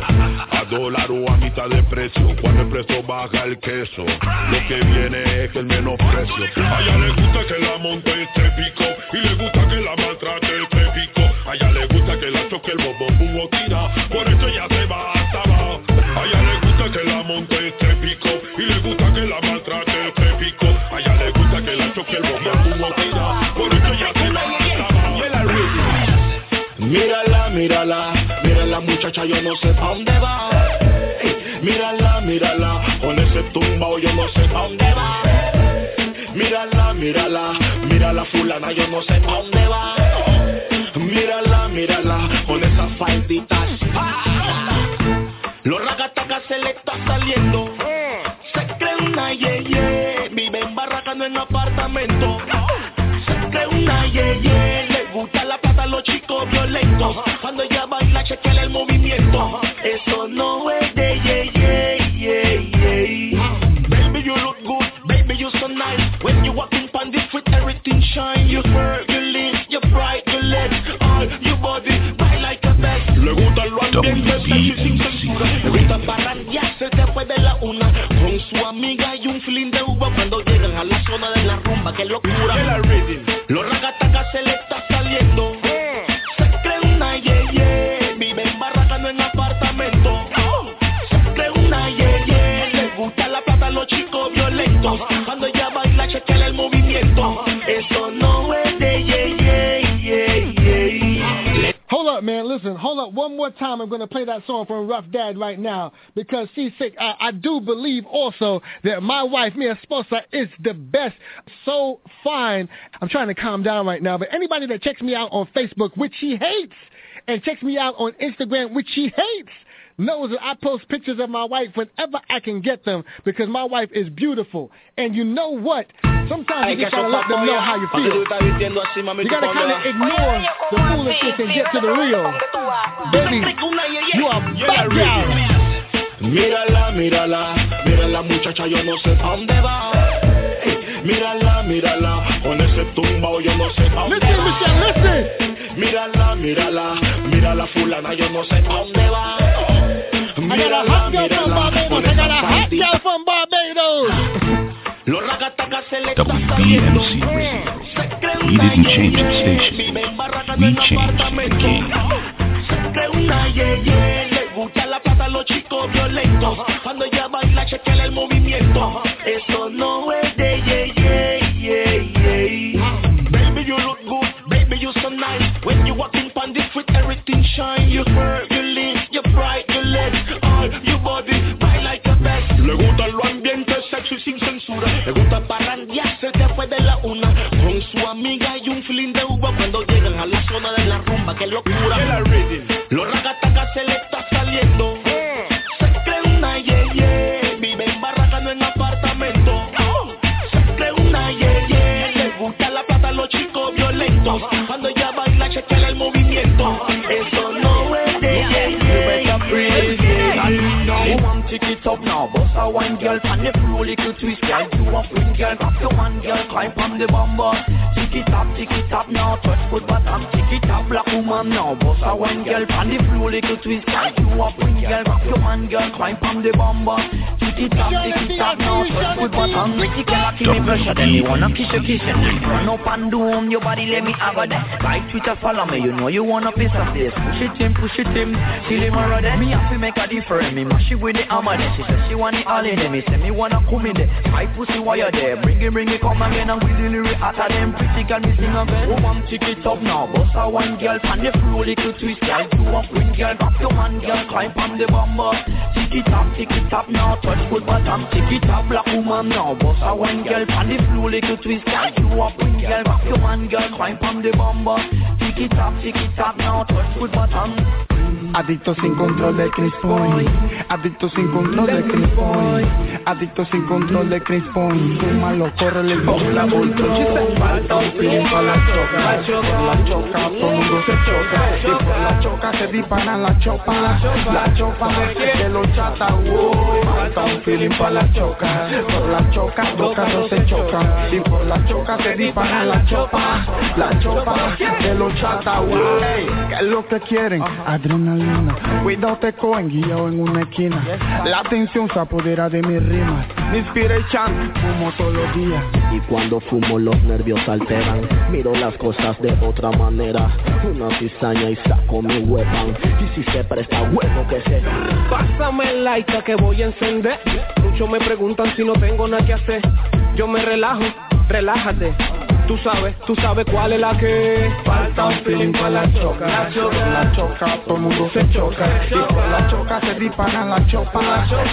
A dólar o a mitad de precio. Cuando el precio baja el queso. Lo que viene es el menosprecio. A ella le gusta que la monte este pico. Y le gusta que la maltrate este pico. A ella le gusta que la choque el Mírala, mírala, mírala muchacha, yo no sé pa' dónde va. Mírala, mírala, con ese tumbao yo no sé pa' dónde va. Mírala, mírala, mírala fulana, yo no sé pa' dónde va. Mírala, mírala, con esas falditas. Los ragatacas se le está saliendo. Se cree una yeye, vive en barraca, no en apartamento. Se cree una yeye, violentos. Cuando ella baila, chequea el movimiento. Eso no es de yeye, yeye. Baby, you look good, baby, you so nice. When you walk in on the street, everything shine. You swerve, you lean, you bright, you legs, all your body, bite like a best. Le gusta lo ambiente, sexy sin censura. Le gusta parrandearse después de la una. Con su amiga y un feeling de uva cuando llegan a la zona de la rumba, que locura. I'm going to play that song from Rough Dad right now because she's sick. I, I do believe also that my wife, Mia Sposa, is the best. So fine. I'm trying to calm down right now, but anybody that checks me out on Facebook, which she hates, and checks me out on Instagram, which she hates, knows that I post pictures of my wife whenever I can get them because my wife is beautiful. And you know what? Sometimes you just gotta let them know how you feel. You gotta kind of ignore the foolishness and get to the real. Baby, you are back out. Mírala, mírala, mírala muchacha, yo no sé pa' dónde va. Mírala, mírala, con ese tumbao yo no sé pa' dónde Listen, va. Michelle, listen. Mírala, mírala, mírala fulana, yo no sé pa' dónde va. I got a hot girl from Barbados. I got a hot girl from Barbados. Los ragatacas se le WBMC Radio. We didn't change the station. We changed the game. le gusta la plata a los chicos violentos. Cuando ella baila, chequea el movimiento. Eso no es de yeye. Baby, you look good, baby, you so nice. When you walk in on the street, everything shine. You curve, you lean, you bright, you legs, all your body, sin censura. Le gusta parrandearse después de la una. Con su amiga y un feeling de uva cuando llegan a la zona de la rumba. Qué locura. Los up now, bust a one girl Pan the floor, little twist, girl Do a queen girl, drop your one girl Climb from the bumper. Tick it up, tick it up now. Touch good bottom, tick it up Black woman now, bust a one girl Pan the floor, little twist, girl Do a queen girl, drop your one girl Climb from the bumper. Tick it up, tick it up now. Touch good bottom Pretty girl, give me pressure. Then you wanna kiss your kiss and Run up and down Your body, let me have a day. Like Twitter, follow me. You know you wanna piece of this Push it in, push it in. Till him a ready Me have to make a difference. Me mash it with the hammer She said she want it all in there Me say me wanna come in there. My pussy while you're there. Bring it, bring it, come again And we really hotter them. Pretty girl, me sing again oh, Woman, tick it up now. Bust a one girl Pan the floor, little twist. Girl, do a queen girl. Drop your man girl. Climb from the bumper Tick it up, tick it up now. Touch good bottom. Tick it up, black woman now. Bust a one girl Pan the floor, little twist. Girl, do a queen girl. Drop your man girl. Climb from the bumper Tick it up, tick it up now. Touch good bottom Adicto sin control de Chris Point. Adicto sin control de Chris Point. Adicto sin control de Chris Point. Súmalo, corre el boom, la bulto. Falta un pa' la choca. Por la choca, todo el mundo se choca. Y por la choca se disparan la chopa. La chopa de los chata. uy. Falta un feeling pa' la choca. Por la choca, dos carros se chocan. Y por la choca se disparan la chopa. La chopa de los chata. ¿Qué es lo que quieren? Adrenalina. Cuidado te cogen guiado en una esquina. La atención se apodera de mis rimas. Mi inspiration, fumo todos los días. Y cuando fumo los nervios alteran Miro las cosas de otra manera Una cizaña y saco mi weapon Y si se presta bueno que se Pásame el lighter que voy a encender. Muchos me preguntan si no tengo nada que hacer. Yo me relajo, relájate. Tú sabes, tú sabes cuál es la que Falta un feeling pa' la choca. La choca, la choca, todo el mundo se choca. Y por la choca se disparan la chopa.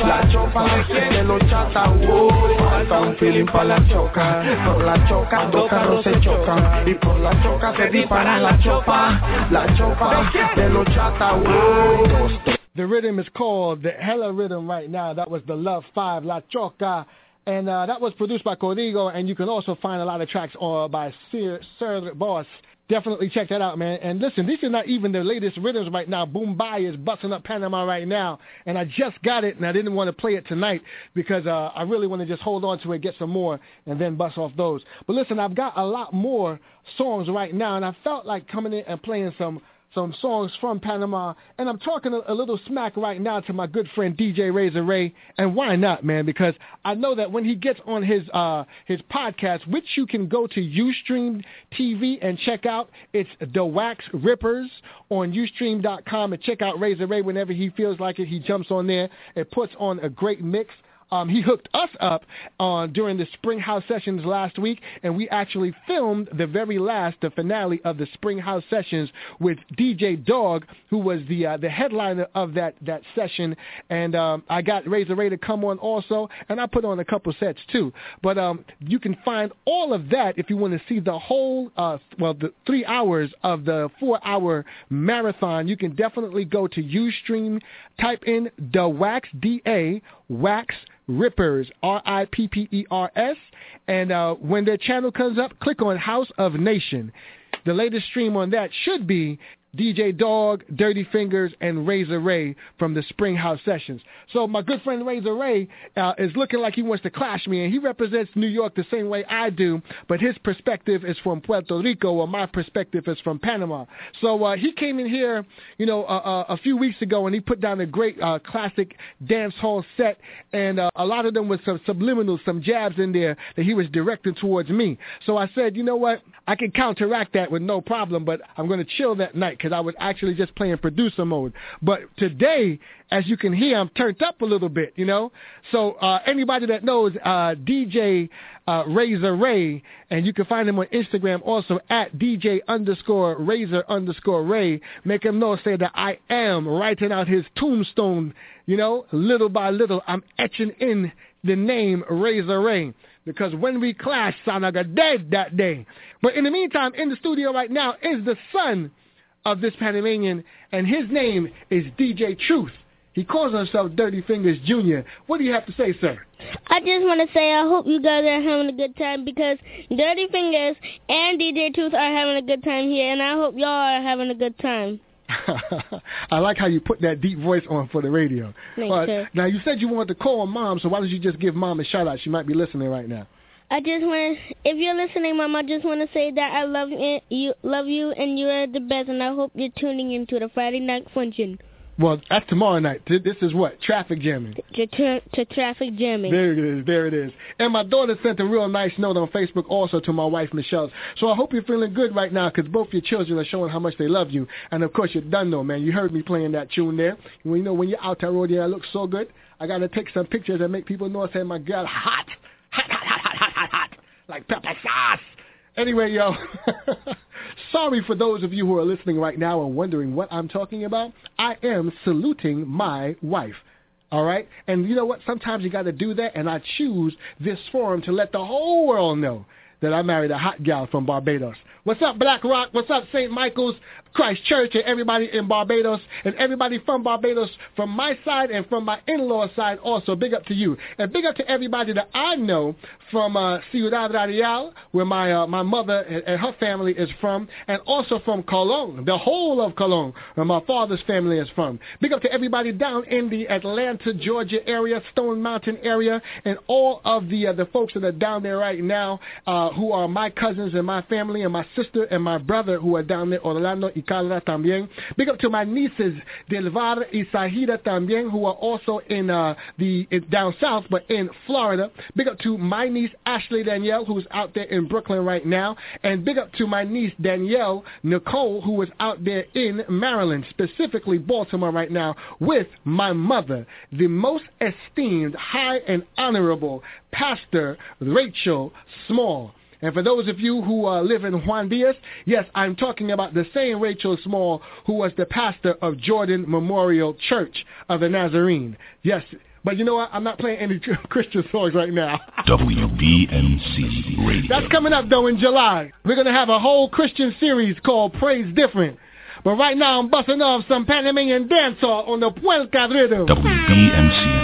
La chopa de los chata. uy. Falta un feeling pa' la choca. Por la choca, dos carros se chocan. Y por la choca se disparan la chopa. La chopa de los chata. uy. The rhythm is called the Hella Rhythm right now. That was the Love 5, La Choca. And uh, that was produced by Codigo, and you can also find a lot of tracks uh, by Sir, Sir Boss. Definitely check that out, man. And listen, these are not even the latest rhythms right now. Boombai is busting up Panama right now, and I just got it, and I didn't want to play it tonight because uh, I really want to just hold on to it, get some more, and then bust off those. But listen, I've got a lot more songs right now, and I felt like coming in and playing some some songs from Panama, and I'm talking a, a little smack right now to my good friend DJ Razor Ray, and why not, man? Because I know that when he gets on his uh, his podcast, which you can go to UStream TV and check out, it's The Wax Rippers on UStream.com and check out Razor Ray whenever he feels like it. He jumps on there and puts on a great mix um, he hooked us up on during the Spring House sessions last week, and we actually filmed the very last, the finale of the Spring House sessions with DJ Dog, who was the uh, the headliner of that that session, and um, I got Razor Ray to come on also, and I put on a couple sets too. But um, you can find all of that if you want to see the whole, uh, well, the three hours of the four-hour marathon. You can definitely go to UStream, type in the Wax D A Wax Rippers R I P P E R S, and uh, when their channel comes up, click on House of Nation. The latest stream on that should be DJ Dog, Dirty Fingers, and Razor Ray from the Spring House Sessions. So my good friend Razor Ray uh, is looking like he wants to clash me, and he represents New York the same way I do, but his perspective is from Puerto Rico, or my perspective is from Panama. So uh, he came in here, you know, uh, uh a few weeks ago, and he put down a great uh, classic dance hall set, and uh, a lot of them with some subliminals, some jabs in there that he was directing towards me. So I said, you know what, I can counteract that with no problem, but I'm going to chill that night because I was actually just playing producer mode. But today, as you can hear, I'm turned up a little bit, you know. So uh, anybody that knows uh, DJ uh, Razor Ray, and you can find him on Instagram also at DJ underscore Razor underscore Ray. Make him know, say that I am writing out his tombstone, you know, little by little. I'm etching in the name Razor Ray because when we clash, Sanaga dead that day. But in the meantime, in the studio right now is the son of this Panamanian, and his name is DJ Truth. He calls himself Dirty Fingers Jr. What do you have to say, sir? I just want to say I hope you guys are having a good time because Dirty Fingers and DJ Truth are having a good time here, and I hope y'all are having a good time. I like how you put that deep voice on for the radio. Thanks, sir. Now, you said you wanted to call mom, so why don't you just give mom a shout out? She might be listening right now. I just want to, if you're listening, Mom, I just want to say that I love it, you, love you, and you are the best, and I hope you're tuning into the Friday night function. Well, that's tomorrow night. This is what? Traffic jamming. To, to, to, traffic jamming. There it is. There it is. And my daughter sent a real nice note on Facebook also to my wife, Michelle. So I hope you're feeling good right now because both your children are showing how much they love you. And, of course, you're done, though, man. You heard me playing that tune there. You know, when you're out there, road, yeah, I look so good. I got to take some pictures and make people know I say, my God, hot, hot, hot, hot, hot, hot. Like pepper sauce. Anyway, yo, sorry for those of you who are listening right now and wondering what I'm talking about. I am saluting my wife. All right? And you know what? Sometimes you got to do that, and I choose this forum to let the whole world know that I married a hot gal from Barbados. What's up, Black Rock? What's up, St. Michael's? Christ Church and everybody in Barbados and everybody from Barbados from my side and from my in-law side also. Big up to you. And big up to everybody that I know from uh, Ciudad Radial, where my uh, my mother and, and, her family is from, and also from Colón, the whole of Colón, where my father's family is from. Big up to everybody down in the Atlanta, Georgia area, Stone Mountain area, and all of the uh, the folks that are down there right now, uh, who are my cousins and my family and my sister and my brother who are down there, Orlando y Calda también. Big up to my nieces, Delvar y Sahida también, who are also in uh, the down south, but in Florida. Big up to my niece, Ashley Danielle, who's out there in Brooklyn right now. And big up to my niece, Danielle Nicole, who is out there in Maryland, specifically Baltimore right now, with my mother, the most esteemed, high and honorable Pastor Rachel Small. And for those of you who uh, live in Juan Diaz, yes, I'm talking about the same Rachel Small who was the pastor of Jordan Memorial Church of the Nazarene. Yes, but you know what? I'm not playing any Christian songs right now. WBMC Radio. That's coming up, though, in July. We're going to have a whole Christian series called Praise Different. But right now, I'm busting off some Panamanian dancehall on the Puelca rhythm. WBMC.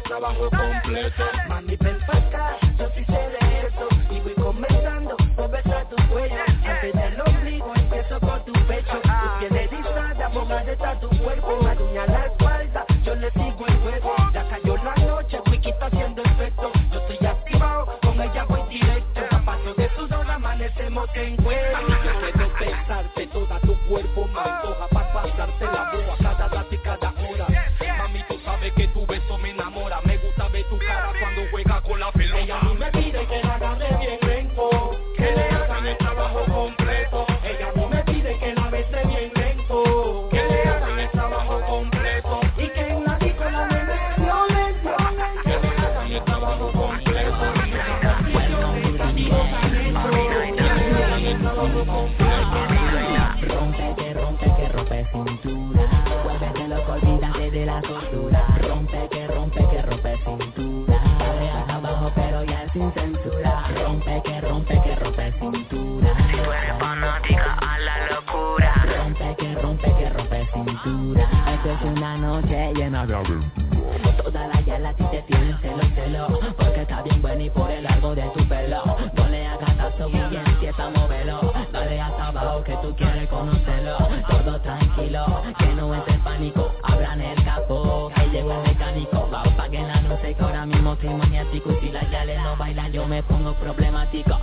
trabajo completo. Mami, ven pa' acá, yo sí sé de eso. Y voy comenzando por besar tu cuello. Antes del ombligo empiezo por tu pecho. Tu piel erizada, ponga de tu cuerpo. Esto es una noche llena de abril. Toda la yala si te tiene celo, celo. Porque está bien bueno y por el largo de tu pelo. No le hagas caso, y empieza a moverlo. Dale hasta abajo que tú quieres conocerlo. Todo tranquilo, que no es el pánico. Abran el capó, que llegó el mecánico. Va, apaguen la luz que ahora mismo soy maniático. Y si la yale no baila yo me pongo problemático.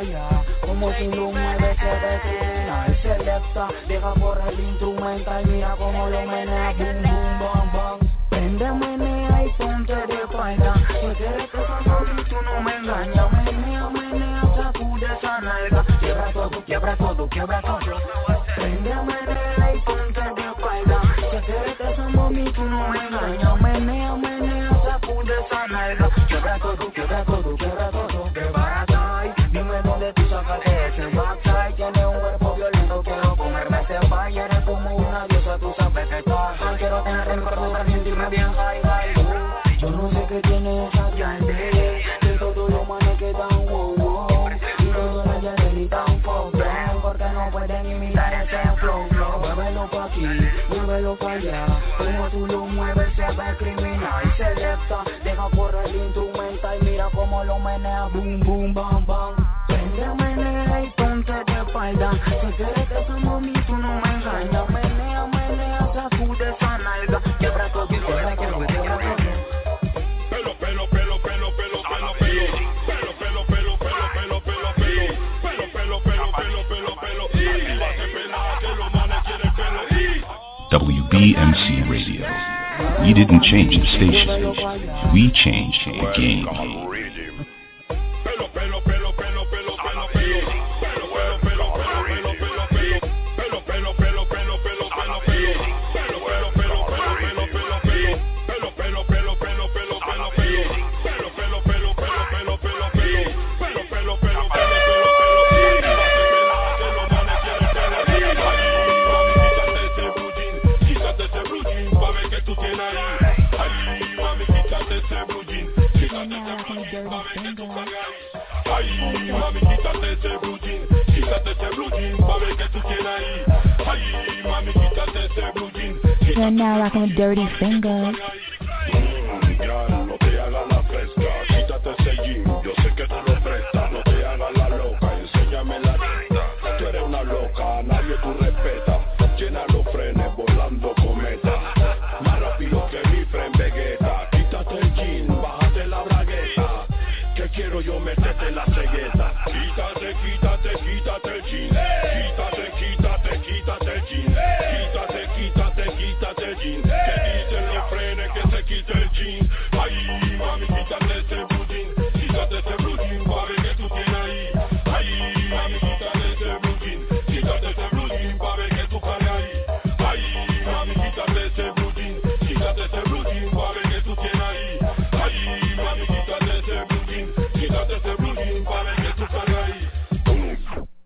allá. Como si un mueve que declina Él se levanta, deja por el instrumento Y mira como lo menea, boom, boom, bam, bam. Prende, menea y ponte de falda No quieres que pase y tú no me engañas. Menea, menea, sacude esa nalga. Quiebra todo, quiebra todo, quiebra todo. Prende, menea y ponte de falda No quieres que pase y tú no me engañas. Menea, menea, sacude esa nalga. Quiebra todo, quiebra todo lo menea, boom, boom, bam, bam. Prende, menea y ponte de espalda. Si quieres que mami, tú no me engañas. Menea, menea, sacude esa nalga. Todo. WBMC Radio. We didn't change the station. We changed the game. You're now rocking with Dirty Fingers. jeans. Hey!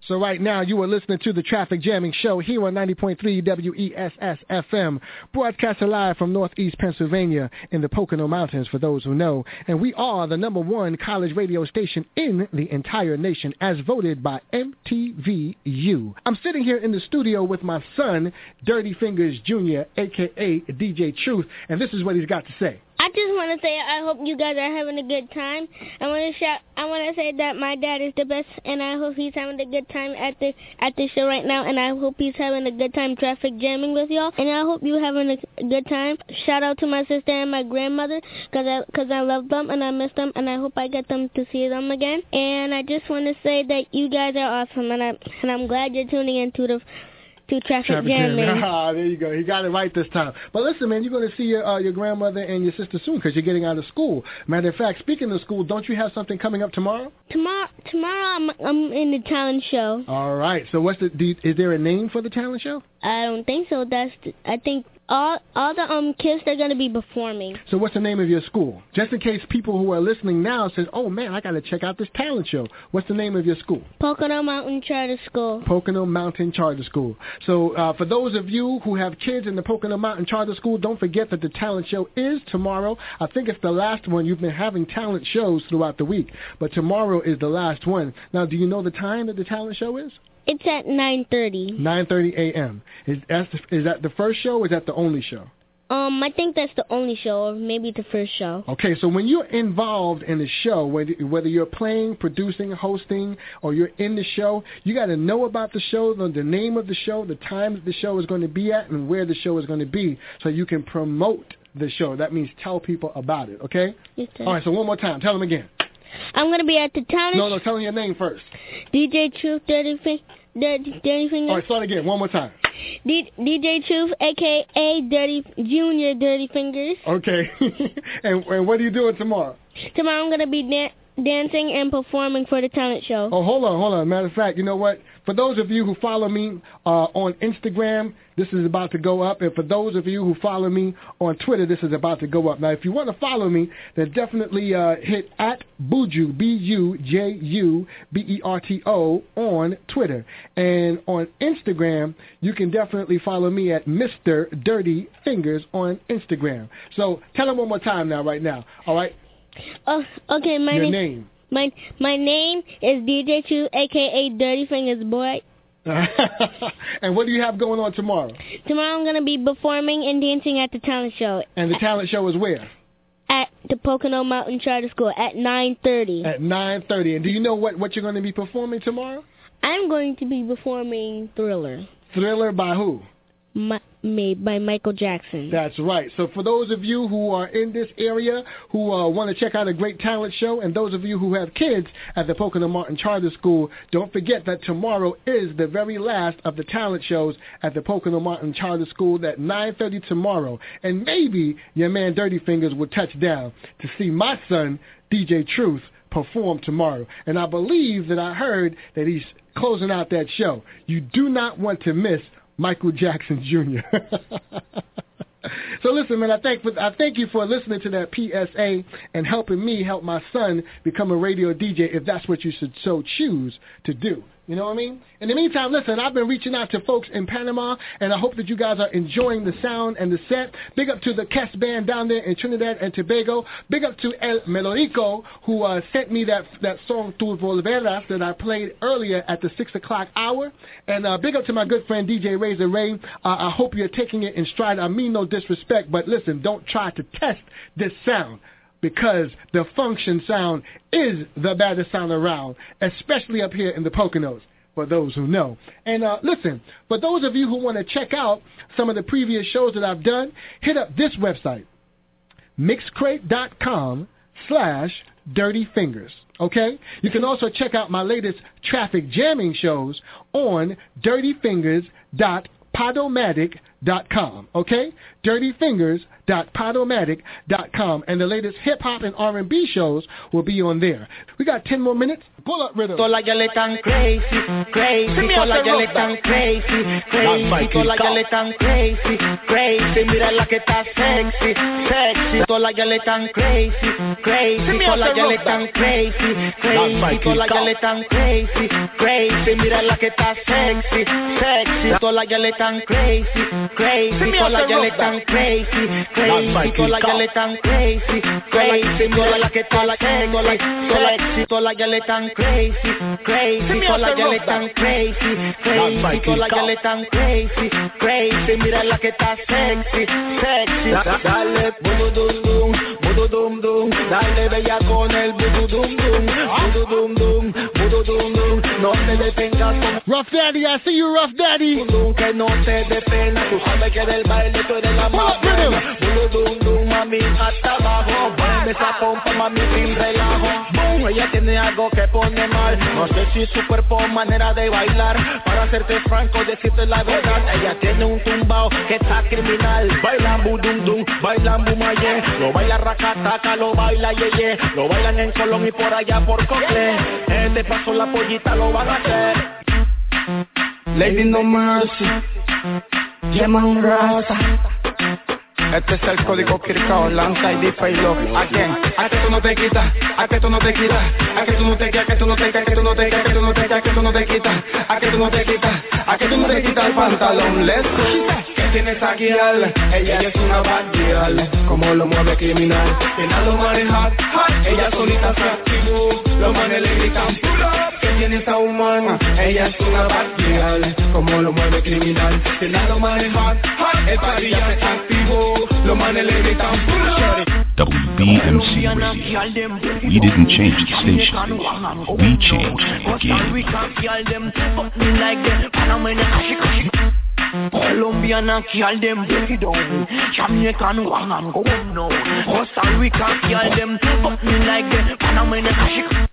So right now you are listening to the Traffic Jamming Show here on 90.3 WESS FM, broadcasting live from Northeast Pennsylvania in the Pocono Mountains for those who know. And we are the number one college radio station in the entire nation as voted by MTVU. I'm sitting here in the studio with my son, Dirty Fingers Jr., aka DJ Truth, and this is what he's got to say. I just want to say I hope you guys are having a good time. I want to shout. I want to say that my dad is the best, and I hope he's having a good time at the at the show right now. And I hope he's having a good time traffic jamming with y'all. And I hope you having a good time. Shout out to my sister and my grandmother, cause I cause I love them and I miss them, and I hope I get them to see them again. And I just want to say that you guys are awesome, and I and I'm glad you're tuning into the to traffic, Traffic jamming. jamming. Ah, there you go. He got it right this time. But listen, man, you're going to see your uh, your grandmother and your sister soon because you're getting out of school. Matter of fact, speaking of school, don't you have something coming up tomorrow? Tomorrow, tomorrow I'm I'm in the talent show. All right. So what's the? Do you, is there a name for the talent show? I don't think so. That's the, I think all all the um kids they're gonna be performing. So what's the name of your school? Just in case people who are listening now says, "Oh man, I got to check out this talent show." What's the name of your school? Pocono Mountain Charter School. Pocono Mountain Charter School. So uh, for those of you who have kids in the Pocono Mountain Charter School, don't forget that the talent show is tomorrow. I think it's the last one. You've been having talent shows throughout the week, but tomorrow is the last one. Now, do you know the time that the talent show is? It's at 9:30. 9:30 a.m. Is that the, is that the first show or is that the only show? Um, I think that's the only show, or maybe the first show. Okay, so when you're involved in the show, whether whether you're playing, producing, hosting, or you're in the show, you got to know about the show, the, the name of the show, the time the show is going to be at, and where the show is going to be, so you can promote the show. That means tell people about it. Okay. Yes, sir. All right. So one more time. Tell them again. I'm gonna be at the talent. Show No, no. Tell me your name first. DJ Truth, Dirty Fin, Dirty, Dirty Fingers. All right. Start again. One more time. D- DJ Truth, aka Dirty Junior, Dirty Fingers. Okay. and, and what are you doing tomorrow? Tomorrow I'm gonna be dan- dancing and performing for the talent show. Oh, hold on, hold on. Matter of fact, you know what? For those of you who follow me uh, on Instagram, this is about to go up. And for those of you who follow me on Twitter, this is about to go up. Now, if you want to follow me, then definitely uh, hit at Buju, B-U-J-U-B-E-R-T-O on Twitter. And on Instagram, you can definitely follow me at Mr. Dirty Fingers on Instagram. So tell them one more time now, right now. All right? Oh, okay. My Your name. My my name is DJ Truth, aka Dirty Fingers Boy. and what do you have going on tomorrow? Tomorrow I'm gonna be performing and dancing at the talent show And the talent show is where? at the Pocono Mountain Charter School at 9:30. At 9.30. And do you know what, what you're going to be performing tomorrow? I'm going to be performing Thriller, Thriller by who? Made by Michael Jackson. That's right. So for those of you who are in this area who uh, want to check out a great talent show, and those of you who have kids at the Pocono Mountain Charter School, don't forget that tomorrow is the very last of the talent shows at the Pocono Mountain Charter School at 9.30 tomorrow. And maybe your man Dirty Fingers will touch down to see my son, DJ Truth, perform tomorrow. And I believe that I heard that he's closing out that show. You do not want to miss Michael Jackson Jr. so listen, man, I thank I thank you for listening to that PSA and helping me help my son become a radio DJ if that's what you should so choose to do. You know what I mean? In the meantime, listen, I've been reaching out to folks in Panama, and I hope that you guys are enjoying the sound and the set. Big up to the Kes Band down there in Trinidad and Tobago. Big up to El Melodico, who uh, sent me that that song Tu Volveras that I played earlier at the 6 o'clock hour. And uh, big up to my good friend DJ Razor Ray. Uh, I hope you're taking it in stride. I mean no disrespect, but listen, don't try to test this sound because the function sound is the baddest sound around, especially up here in the Poconos, for those who know. And uh, listen, for those of you who want to check out some of the previous shows that I've done, hit up this website, mixcrate.com slash dirty fingers. Okay? You can also check out my latest traffic jamming shows on dirtyfingers.podomatic.com com Okay, dirtyfingers.podomatic.com, and the latest hip hop and R and B shows will be on there. We got ten more minutes. Pull up rhythm. Like crazy, crazy. Like crazy, crazy. Like crazy, crazy. Mira la que está sexy, sexy. Like crazy, crazy. Like crazy, crazy. Like crazy, crazy. Mira la que está sexy, sexy. Like crazy. Crazy. Todas las le están crazy, crazy. Todas las le están crazy, crazy. Todas las que está la sexy, todas las le están crazy, crazy. Todas las le están crazy, crazy. Todas las le están crazy, crazy. Mira la que está sexy, sexy. Dale, budu dum dum, budu dum dum. Dale bella con el budu dum dum, budu dum dum, Rough Daddy, I see you, Rough Daddy. Pull up with him. Mami, hasta abajo. Esa pompa, mami, sin relajo. Ella tiene algo que pone mal. No sé si su cuerpo o manera de bailar. Para hacerte franco, decirte la verdad. Ella tiene un tumbao que está criminal. Bailan budum dum, bailan bumaye. Lo baila racataca, lo baila yeye. Lo bailan en Colón y por allá por Cocle. Este paso la pollita lo van a hacer. Lady No Mercy, Llaman Raza. Este es el código Kirkao, lanza y difa y lo Again, a que tú no te quitas, a que tú no te quitas, a que tú no te quitas, a que tú no te quitas, a que tú no te quitas, a que tú no te quitas, a que tú no te quitas, a que tú no te quitas, a que tú no te quitas el pantalón, let's go. ¿Qué tienes aquí, al? Ella es una bad girl, como lo mueve criminal, que nada lo maneja, ella solita se activó, los manes le gritan, pull que tiene esa humana, ella es una bad girl, como lo mueve criminal, que nada lo maneja, el party se activó, los manes le gritan. WBMC Radio. We didn't change the station. We changed the game. Colombian kill them, break it down. Jamaican wang and go no. Costa Rica kill them, fuck me like the Panamanian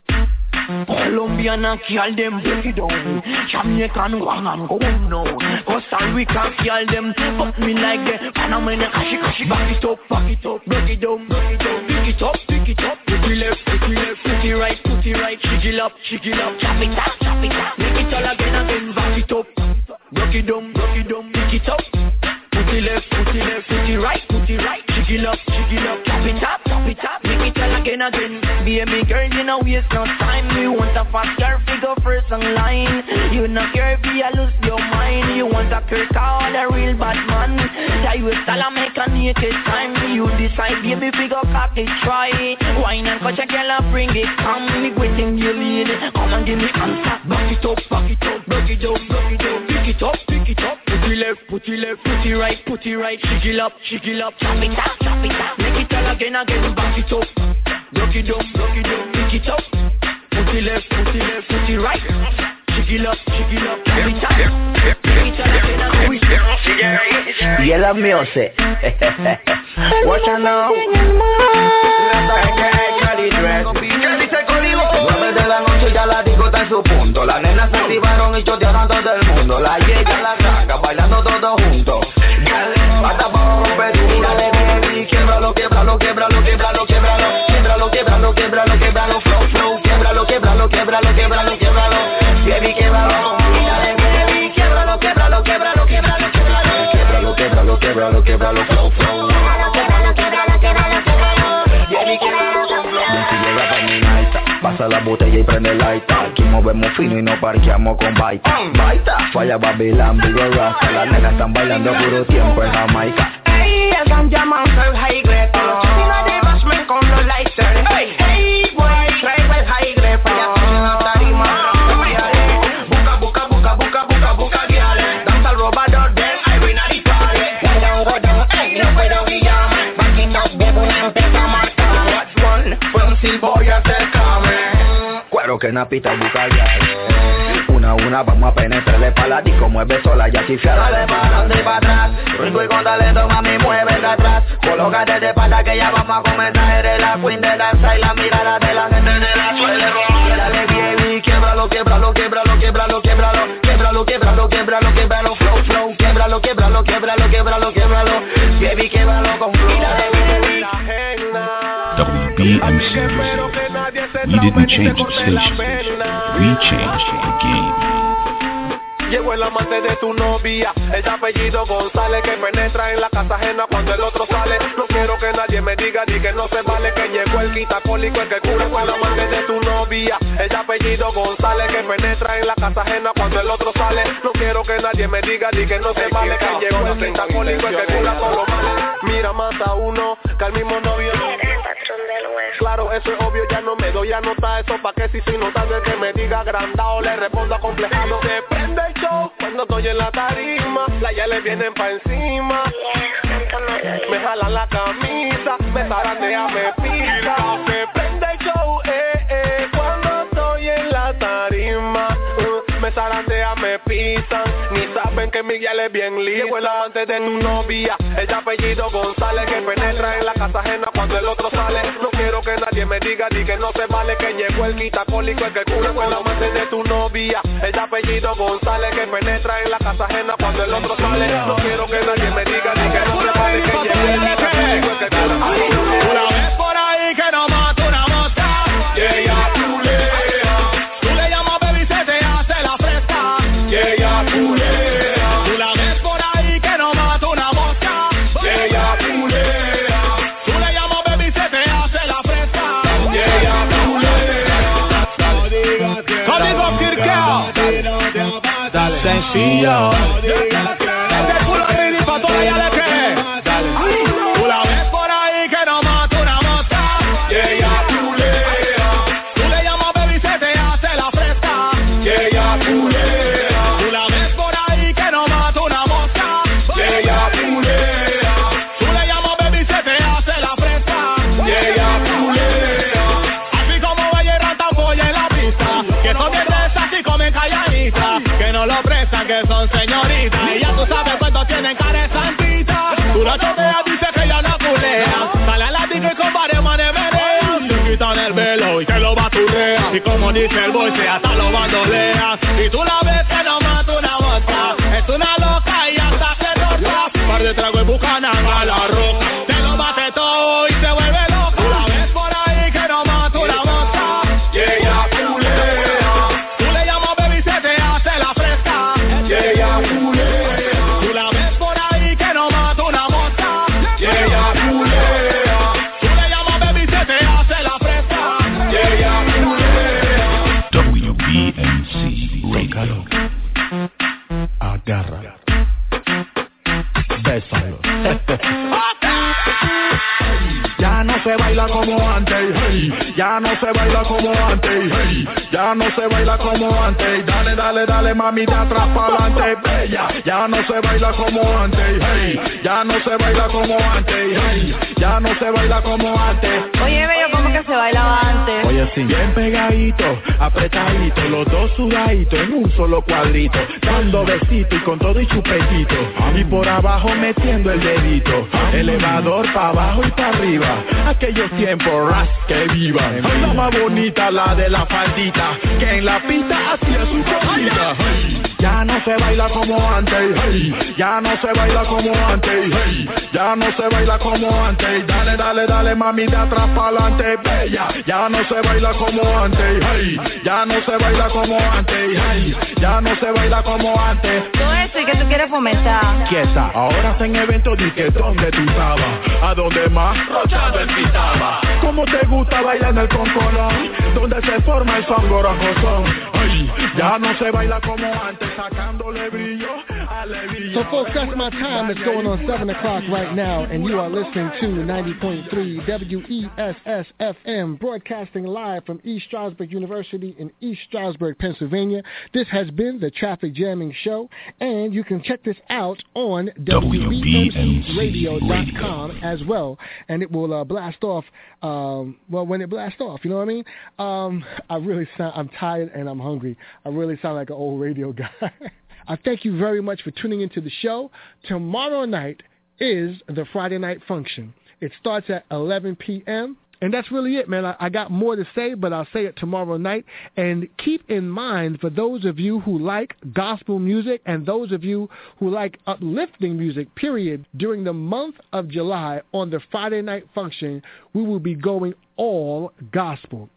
Colombian kill them, break it down. Jamaican wang and go no. Costa Rica kill them, fuck me like the Panamanian cash cash. Back it up, back it up, break it down, break it down, pick it up, pick it up. Put it left, put it left, put it right, put it right. It up, it up, chop it up, chop it up. Make it all again, again, back it up. Rock it down, rock it down, pick it up. Put it left, put it left, put it right, put it right. It up, chop up, chop it up. All again, again. Baby girl, you know waste no time. You want a fast girl, figure first on line. You not care if you lose your mind. You want a Kirk or a real bad man. Tell you style make a naked time. You decide, baby, figure cock it, try. Wine and catch a girl and bring it. Come, me waiting you lead. Come and give me answer. Back it up, back it up, back it up, back it up. Pick it up, pick it up. Put it left, put it left, put it right, put it right. It up, it up. Chop it up, chop it up. Make it all again, again. Back it up. Rock it up, rock it up. Pick it up. Put it left, put it left, put it right. Shake it up, shake it up. Yellow music. What you know? Nueve de la noche ya la disco está en su punto Las nenas se activaron y chotearon todo el mundo La llega la saca bailando todos juntos Hasta para romper y dale baby Quiebralo, quiebralo, quiebralo, quiebralo, quiebralo Quiebralo, quiebralo, quiebralo, quiebralo Flow, flow, quiebralo, quiebralo, quiebralo, quiebralo, quiebralo Baby, quiebralo y dale baby Quiebralo, quiebralo, quiebralo, quiebralo, quiebralo Quiebralo, quiebralo, quiebralo, quiebralo Flow, flow Baby, quiebralo, Yankee llega pa' mi night Pasa la botella y prende el light Aquí movemos fino y no parqueamos con baita Baita Falla Babylon, Vigo Rasta Las nenas están bailando puro tiempo en Jamaica que napita busca ya Una a una vamos a penetrarle pa' la disco Mueve sola ya chifiada Dale para adelante y para atrás Rico y con talento, mami, mueve de atrás Colócate de espalda que ya vamos a comenzar Eres la queen de danza y la mirada de la gente de la suele robar Dale baby, quiebralo, quiebralo, quiebralo, quiebralo, quiebralo Quiebralo, quiebralo, quiebralo, quiebralo Flow, flow, quiebralo, quiebralo, quiebralo, quiebralo, quiebralo Baby, quiebralo con flow Dale baby WBMC We didn't change the station. We changed the game. Llegó el amante de tu novia, el apellido González que penetra en la casa ajena cuando el otro sale. No quiero que nadie me diga ni que no se vale que llegó el quitacólico, el que cura con el amante de tu novia, el apellido González que penetra en la casa ajena cuando el otro sale. No quiero que nadie me diga ni que no se vale que llegó el quitacólico, el que cura con los males. Mira, mata uno, que al mismo novio. Claro, eso es obvio, ya no me doy a notar eso pa' que si estoy notando el que me diga agrandado le respondo acomplejado. Se prende el show cuando estoy en la tarima, la ya le vienen pa' encima. Me jalan la camisa, me zarandean, me pisa. Se prende el show, eh, eh, cuando estoy en la tarima. Uh, me zarandean, me pisan, que Miguel es bien lindo. Llegó el amante de tu novia, el apellido González que penetra en la casa ajena cuando el otro sale. No quiero que nadie me diga ni que no se vale que llegó el quitacólico, el que cura con el amante de tu novia, el apellido González que penetra en la casa ajena cuando el otro sale. No quiero que nadie me diga ni que no se vale que llegó el quitacólico, el que cura con el ahí Dale Sencillo Este sabes cuánto tienen cara santita. Tú la choteas, dice que ya no culea. Sale a la tigre con varios manes vereas Se quitan el velo y que lo baturrea Y como dice el boy, se hasta lo bandoleas Y tú la ves baila como antes, hey. ya no se baila como antes, hey. ya no se baila como antes, dale, dale, dale mami de atrás para adelante, bella, ya no se baila como antes, hey. ya no se baila como antes, hey. ya no se baila como antes. Oye, bello, ¿cómo que se bailaba antes? Oye, sí, bien pegadito, apretadito, los dos sudaditos en un solo cuadrito, dando besito y con todo y chupetito, y por abajo metiendo el dedito, elevador para abajo y para arriba, aquellos tiempos ras que vivan, la más bonita la de la faldita, que en la pista hacía su cosita. Ya no se baila como antes, hey. ya no se baila como antes, hey. ya no se baila como antes, dale, dale, dale mami de atrás para adelante, bella, ya no se baila como antes, hey. Ya no se baila como antes, hey. ya no se baila como antes. Todo eso y que tú quieres fomentar. Quieta, ahora está en evento di que donde tú estabas, a donde más rochado el pitaba. ¿Cómo te gusta bailar en el concolón? Donde se forma el son gorongozón. Ay, ya no se baila como antes, sacándole brillo So folks, that's my time. It's going on 7 o'clock right now, and you are listening to 90.3 WESS FM, broadcasting live from East Stroudsburg University in East Stroudsburg, Pennsylvania. This has been the Traffic Jamming Show, and you can check this out on WBMCRadio.com as well, and it will uh, blast off, um, well, when it blasts off, you know what I mean? Um, I really sound, I'm tired and I'm hungry. I really sound like an old radio guy. I thank you very much for tuning into the show. Tomorrow night is the Friday night function. It starts at 11 p.m. And that's really it, man. I, I got more to say, but I'll say it tomorrow night. And keep in mind, for those of you who like gospel music and those of you who like uplifting music, period, during the month of July on the Friday night function, we will be going all gospel.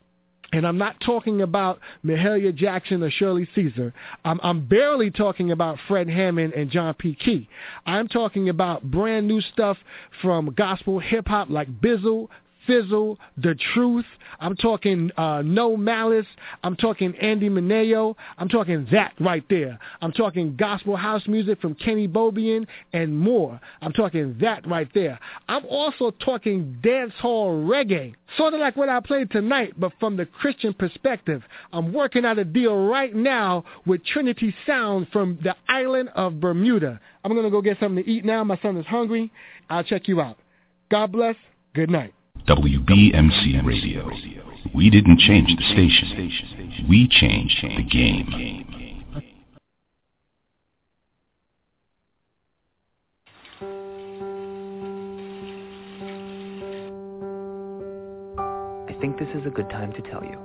And I'm not talking about Mahalia Jackson or Shirley Caesar. I'm, I'm barely talking about Fred Hammond and John P. Kee. I'm talking about brand new stuff from gospel hip hop like Bizzle, Fizzle, The Truth. I'm talking uh, No Malice. I'm talking Andy Mineo. I'm talking that right there. I'm talking gospel house music from Kenny Bobien and more. I'm talking that right there. I'm also talking dancehall reggae, sort of like what I played tonight, but from the Christian perspective. I'm working out a deal right now with Trinity Sound from the island of Bermuda. I'm going to go get something to eat now. My son is hungry. I'll check you out. God bless. Good night. WBMC Radio. We didn't change the station. We changed the game. I think this is a good time to tell you.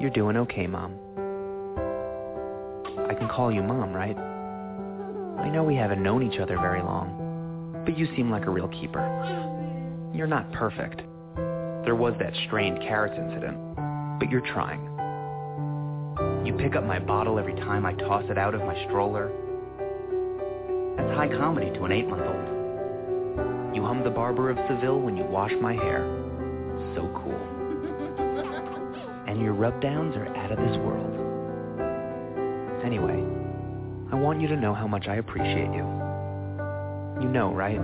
You're doing okay, Mom. I can call you Mom, right? I know we haven't known each other very long, but you seem like a real keeper. You're not perfect. There was that strained carrots incident, but you're trying. You pick up my bottle every time I toss it out of my stroller. That's high comedy to an eight-month-old. You hum the Barber of Seville when you wash my hair. So cool. And your rub-downs are out of this world. Anyway, I want you to know how much I appreciate you. You know, right?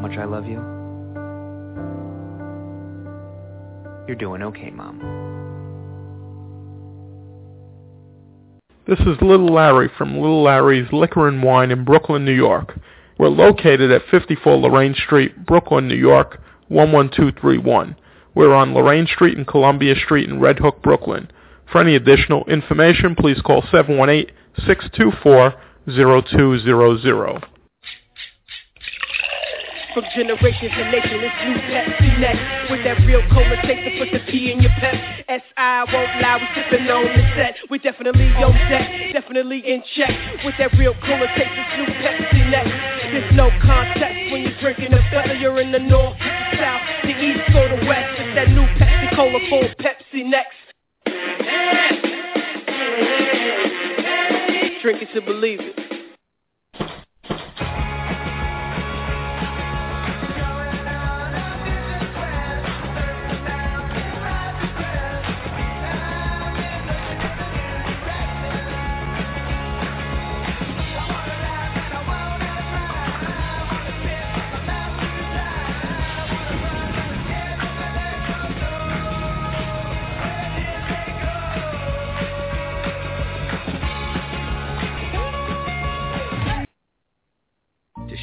Much I love you? You're doing okay, Mom. This is Little Larry from Little Larry's Liquor and Wine in Brooklyn, New York. We're located at 54 Lorraine Street, Brooklyn, New York, 11231. We're on Lorraine Street and Columbia Street in Red Hook, Brooklyn. For any additional information, please call 718-624-0200. From generations to nations, it's new Pepsi next. With that real cola taste to put the P in your pep. S.I. won't lie, we sipping on the set. We definitely on deck, definitely in check. With that real cola taste, it's new Pepsi next. There's no contest when you're drinking it, whether you're in the north, the south, the east, or the west. It's that new Pepsi Cola full Pepsi next. Drink it to believe it.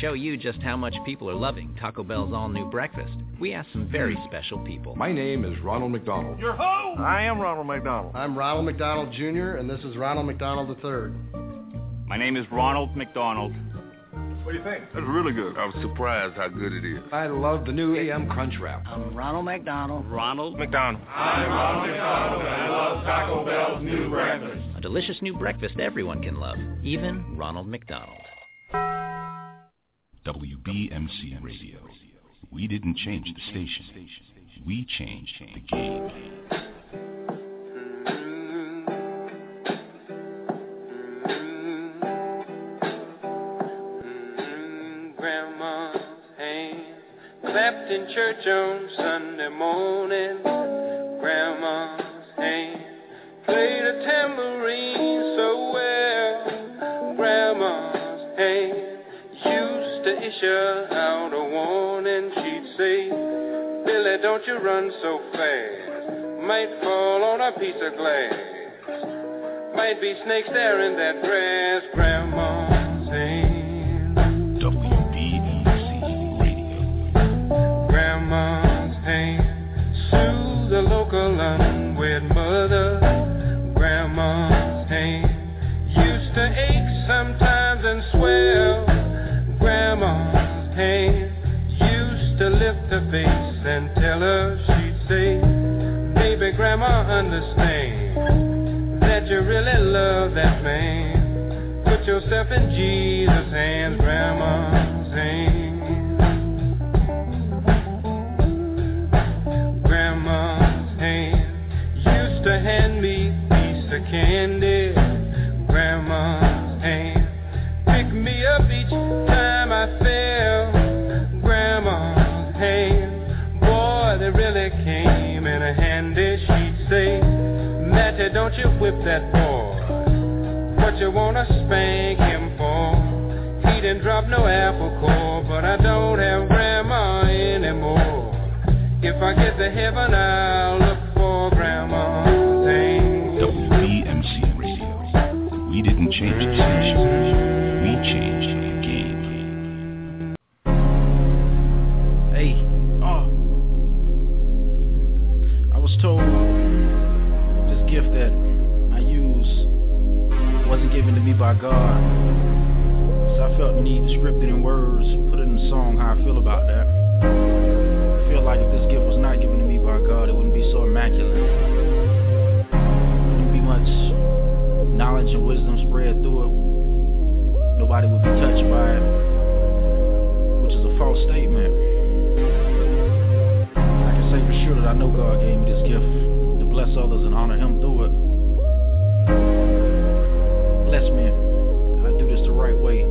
Show you just how much people are loving Taco Bell's all-new breakfast, we asked some very special people. My name is Ronald McDonald. You're who? I am Ronald McDonald. I'm Ronald McDonald Jr., and this is Ronald McDonald III. My name is Ronald McDonald. What do you think? That's really good. I was surprised how good it is. I love the new AM Crunch Wrap. I'm Ronald McDonald. Ronald McDonald. I'm Ronald McDonald, and I love Taco Bell's new breakfast. A delicious new breakfast everyone can love, even Ronald McDonald. WBMC Radio. We didn't change the station. We changed the game. Clapped in church on Sunday morning. Grandma's hand played a tambourine out a warning, she'd say, Billy, don't you run so fast. Might fall on a piece of glass. Might be snakes there in that grass, Grandma's Didn't no apple core, but I don't have grandma anymore. If I get to heaven, I'll Nobody would be touched by it, which is a false statement. I can say for sure that I know God gave me this gift to bless others and honor Him through it. Bless me. I do this the right way.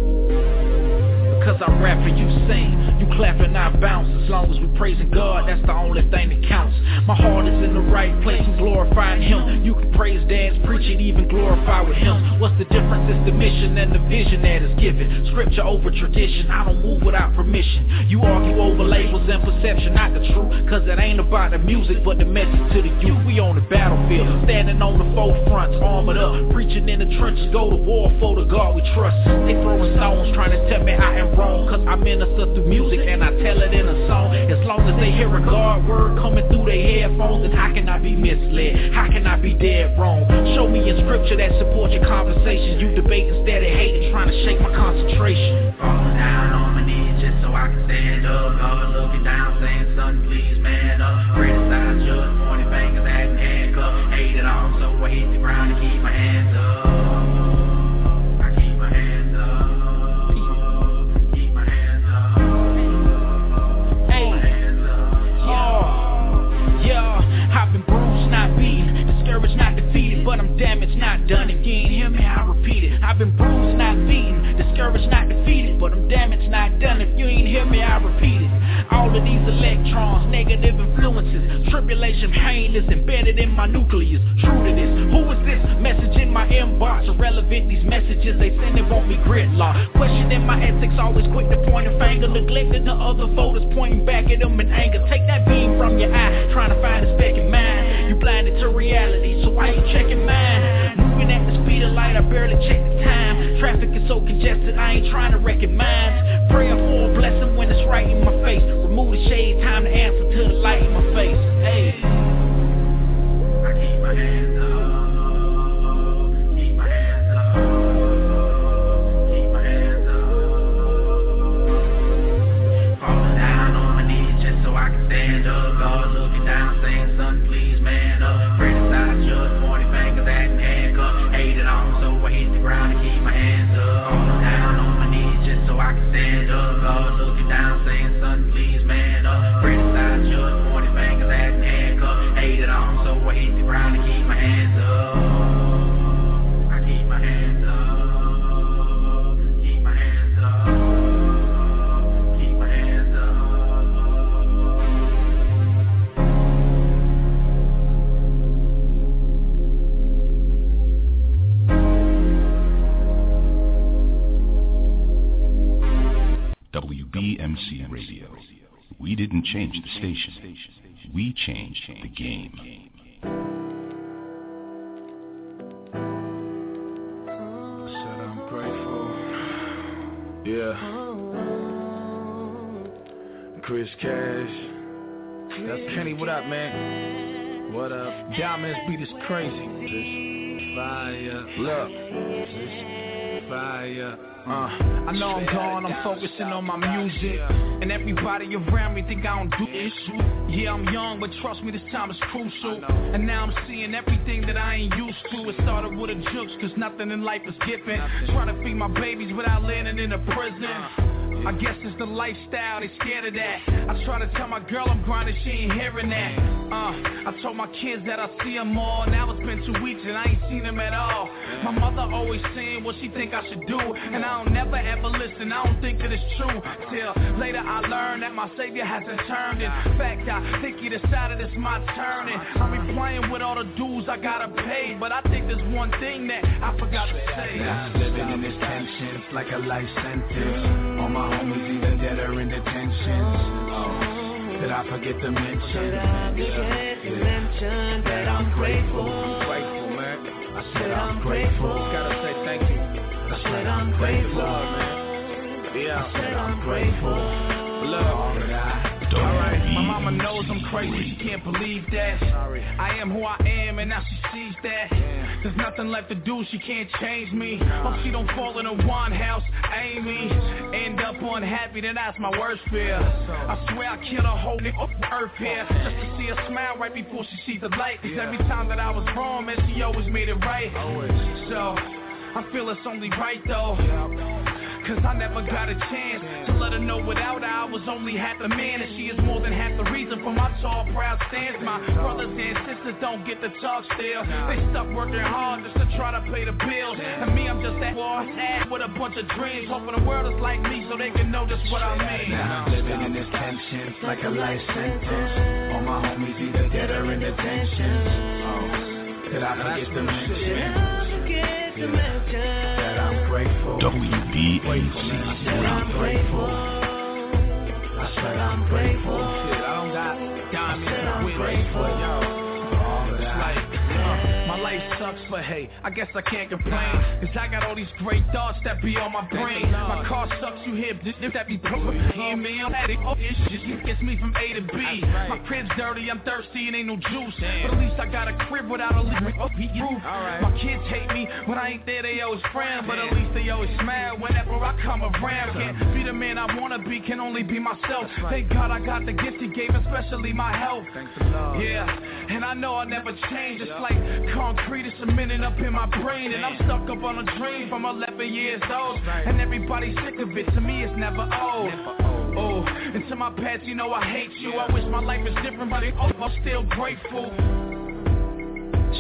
Because I rap and you sing, you clap and I bounce. As long as we praising God, that's the only thing that counts. My heart is in the right place and glorifying Him. You can praise, dance, preach, and even glorify with Him. What's the difference? It's the mission and the vision that is given. Scripture over tradition. I don't move without permission. You argue over labels and perception, not the truth. Cause it ain't about the music, but the message to the youth. We on the battlefield, standing on the forefront, armored up, preaching in the trenches. Go to war for the God we trust. They throwing stones, trying to tell me I am wrong. Cause I minister through music and I tell it in a song. As long as they hear a God word coming through their headphones, then how can I be misled? How can I be dead wrong? Show me in scripture that supports your conversations. You debate instead of hating, Falling down on my knees just so I can stand up. God game. Said I'm grateful. Yeah. Chris Cash. That's Kenny. What up, man? What up? Diamonds beat is crazy. This fire. Look. This fire. Uh, I know I'm gone, I'm focusing on my music. And everybody around me think I don't do this. Yeah, I'm young, but trust me, this time is crucial. And now I'm seeing everything that I ain't used to. It started with a jokes, cause nothing in life is given. Trying to feed my babies without landing in a prison I guess it's the lifestyle, they scared of that. I try to tell my girl I'm grinding, she ain't hearing that. Uh, I told my kids that I see them all. Now it's been two weeks and I ain't seen them at all. My mother always saying what she think I should do. And I don't never ever listen, I don't think that it's true. Till later I learned that my savior hasn't turned. In fact, I think he decided it's my turn. And I be playing with all the dues I gotta pay. But I think there's one thing that I forgot to say. Now living in this tension, like a life sentence. All my homies either dead or in detention. Oh, did I forget to mention? Did I forget to mention that I'm grateful? I'm grateful, man. I said I'm grateful. Gotta say thank you. I said I'm grateful. man. Yeah. I said I'm grateful. Look. Alright, my mama knows I'm crazy, she can't believe that Sorry. I am who I am and now she sees that There's nothing left to do, she can't change me Hope she don't fall in a one house, Amy Up unhappy, then that's my worst fear. I swear I kill a whole nigga off earth here. Just to see her smile right before she sees the light. Cause every time that I was wrong, man, she always made it right. So, I feel it's only right though Cause I never got a chance to let her know without her I was only half a man. And she is more than half the reason for my tall, proud stance. My brothers and sisters don't get the talk still. They stuck working hard just to try to pay the bills. And me, I'm just that lost ass with a bunch of dreams. Hoping the world is like me so they can know just what I mean. Now I'm living in this tension, like a life sentence. All my homies either dead or in detention. Oh, did I forget to mention? Yeah, that I'm grateful WBMC. I said I'm grateful. I said I'm grateful. Shit, I don't got diamonds I'm grateful. Life sucks, but hey, I guess I can't complain. Cause I got all these great thoughts that be on my brain. My car sucks, you hear this, this, that be proof. hear me, I'm at it. Oh, it just gets me from A to B. My crib's dirty, I'm thirsty, and ain't no juice. But at least I got a crib without a leak oh, roof. My kids hate me when I ain't there, they always frown. But at least they always smile whenever I come around. Can't be the man I wanna be, can only be myself. Thank God I got the gift he gave, especially my health. Yeah, and I know I'll never change. It's like concrete is cementing up in my brain. And I'm stuck up on a dream from 11 years old. And everybody's sick of it. To me, it's never old. Oh, and to my past, you know I hate you. I wish my life was different, but oh, I'm still grateful.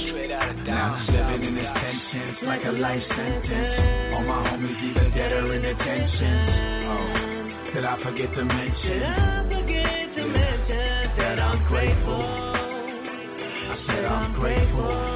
Straight out of Now I'm living in this tension, it's like a life sentence. All my homies either dead or in detention. Oh, did I forget to mention? Did I forget to mention that I'm grateful? I said I'm grateful.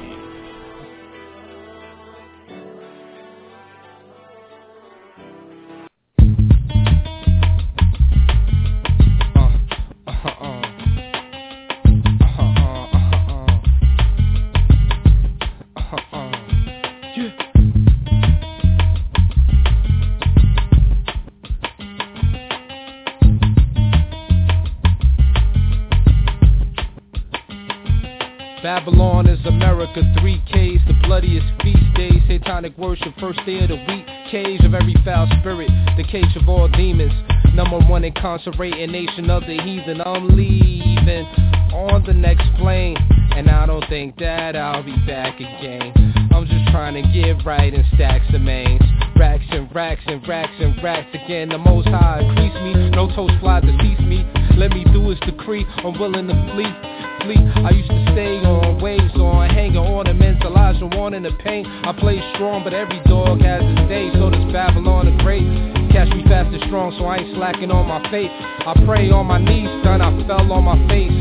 Satanic worship, first day of the week, cage of every foul spirit, the cage of all demons, number one incarcerating nation of the heathen, I'm leaving on the next plane, and I don't think that I'll be back again, I'm just trying to get right and stack some mains, racks and racks and racks and racks again, the most high increase me, no toast fly decease me, let me do his decree, I'm willing to flee, flee, I used to stay on waves, on hanging ornaments, Elijah wanting the paint. I play strong, but every dog has his day, so does Babylon the Great, catch me fast and strong, so I ain't slacking on my faith, I pray on my knees, son, I fell on my face,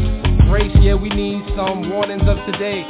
grace, yeah, we need some warnings of today,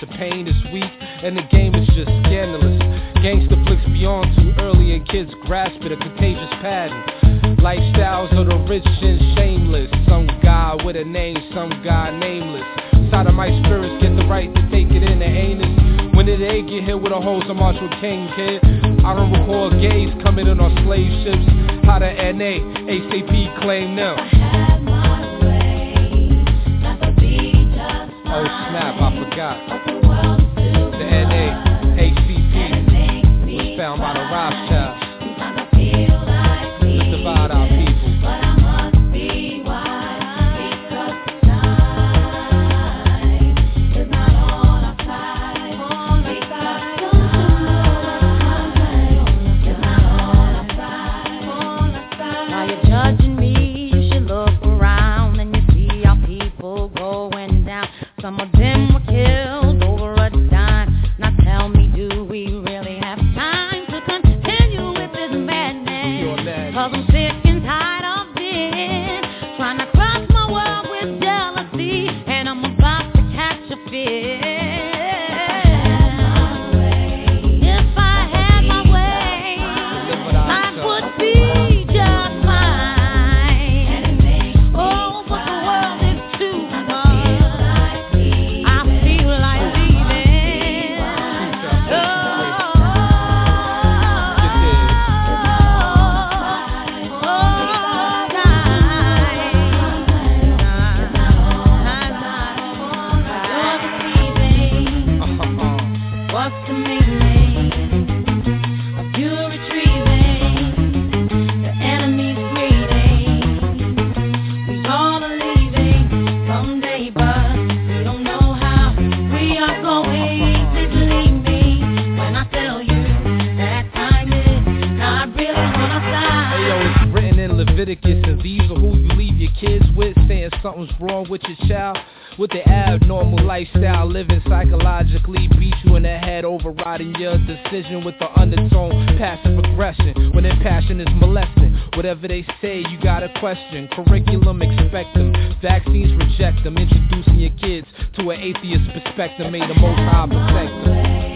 to pay something's wrong with your child? With the abnormal lifestyle, living psychologically beat you in the head, overriding your decision with the undertone, passive aggression. When their passion is molesting, whatever they say, you got a question. Curriculum, expect them. Vaccines, reject them. Introducing your kids to an atheist perspective, made the most high.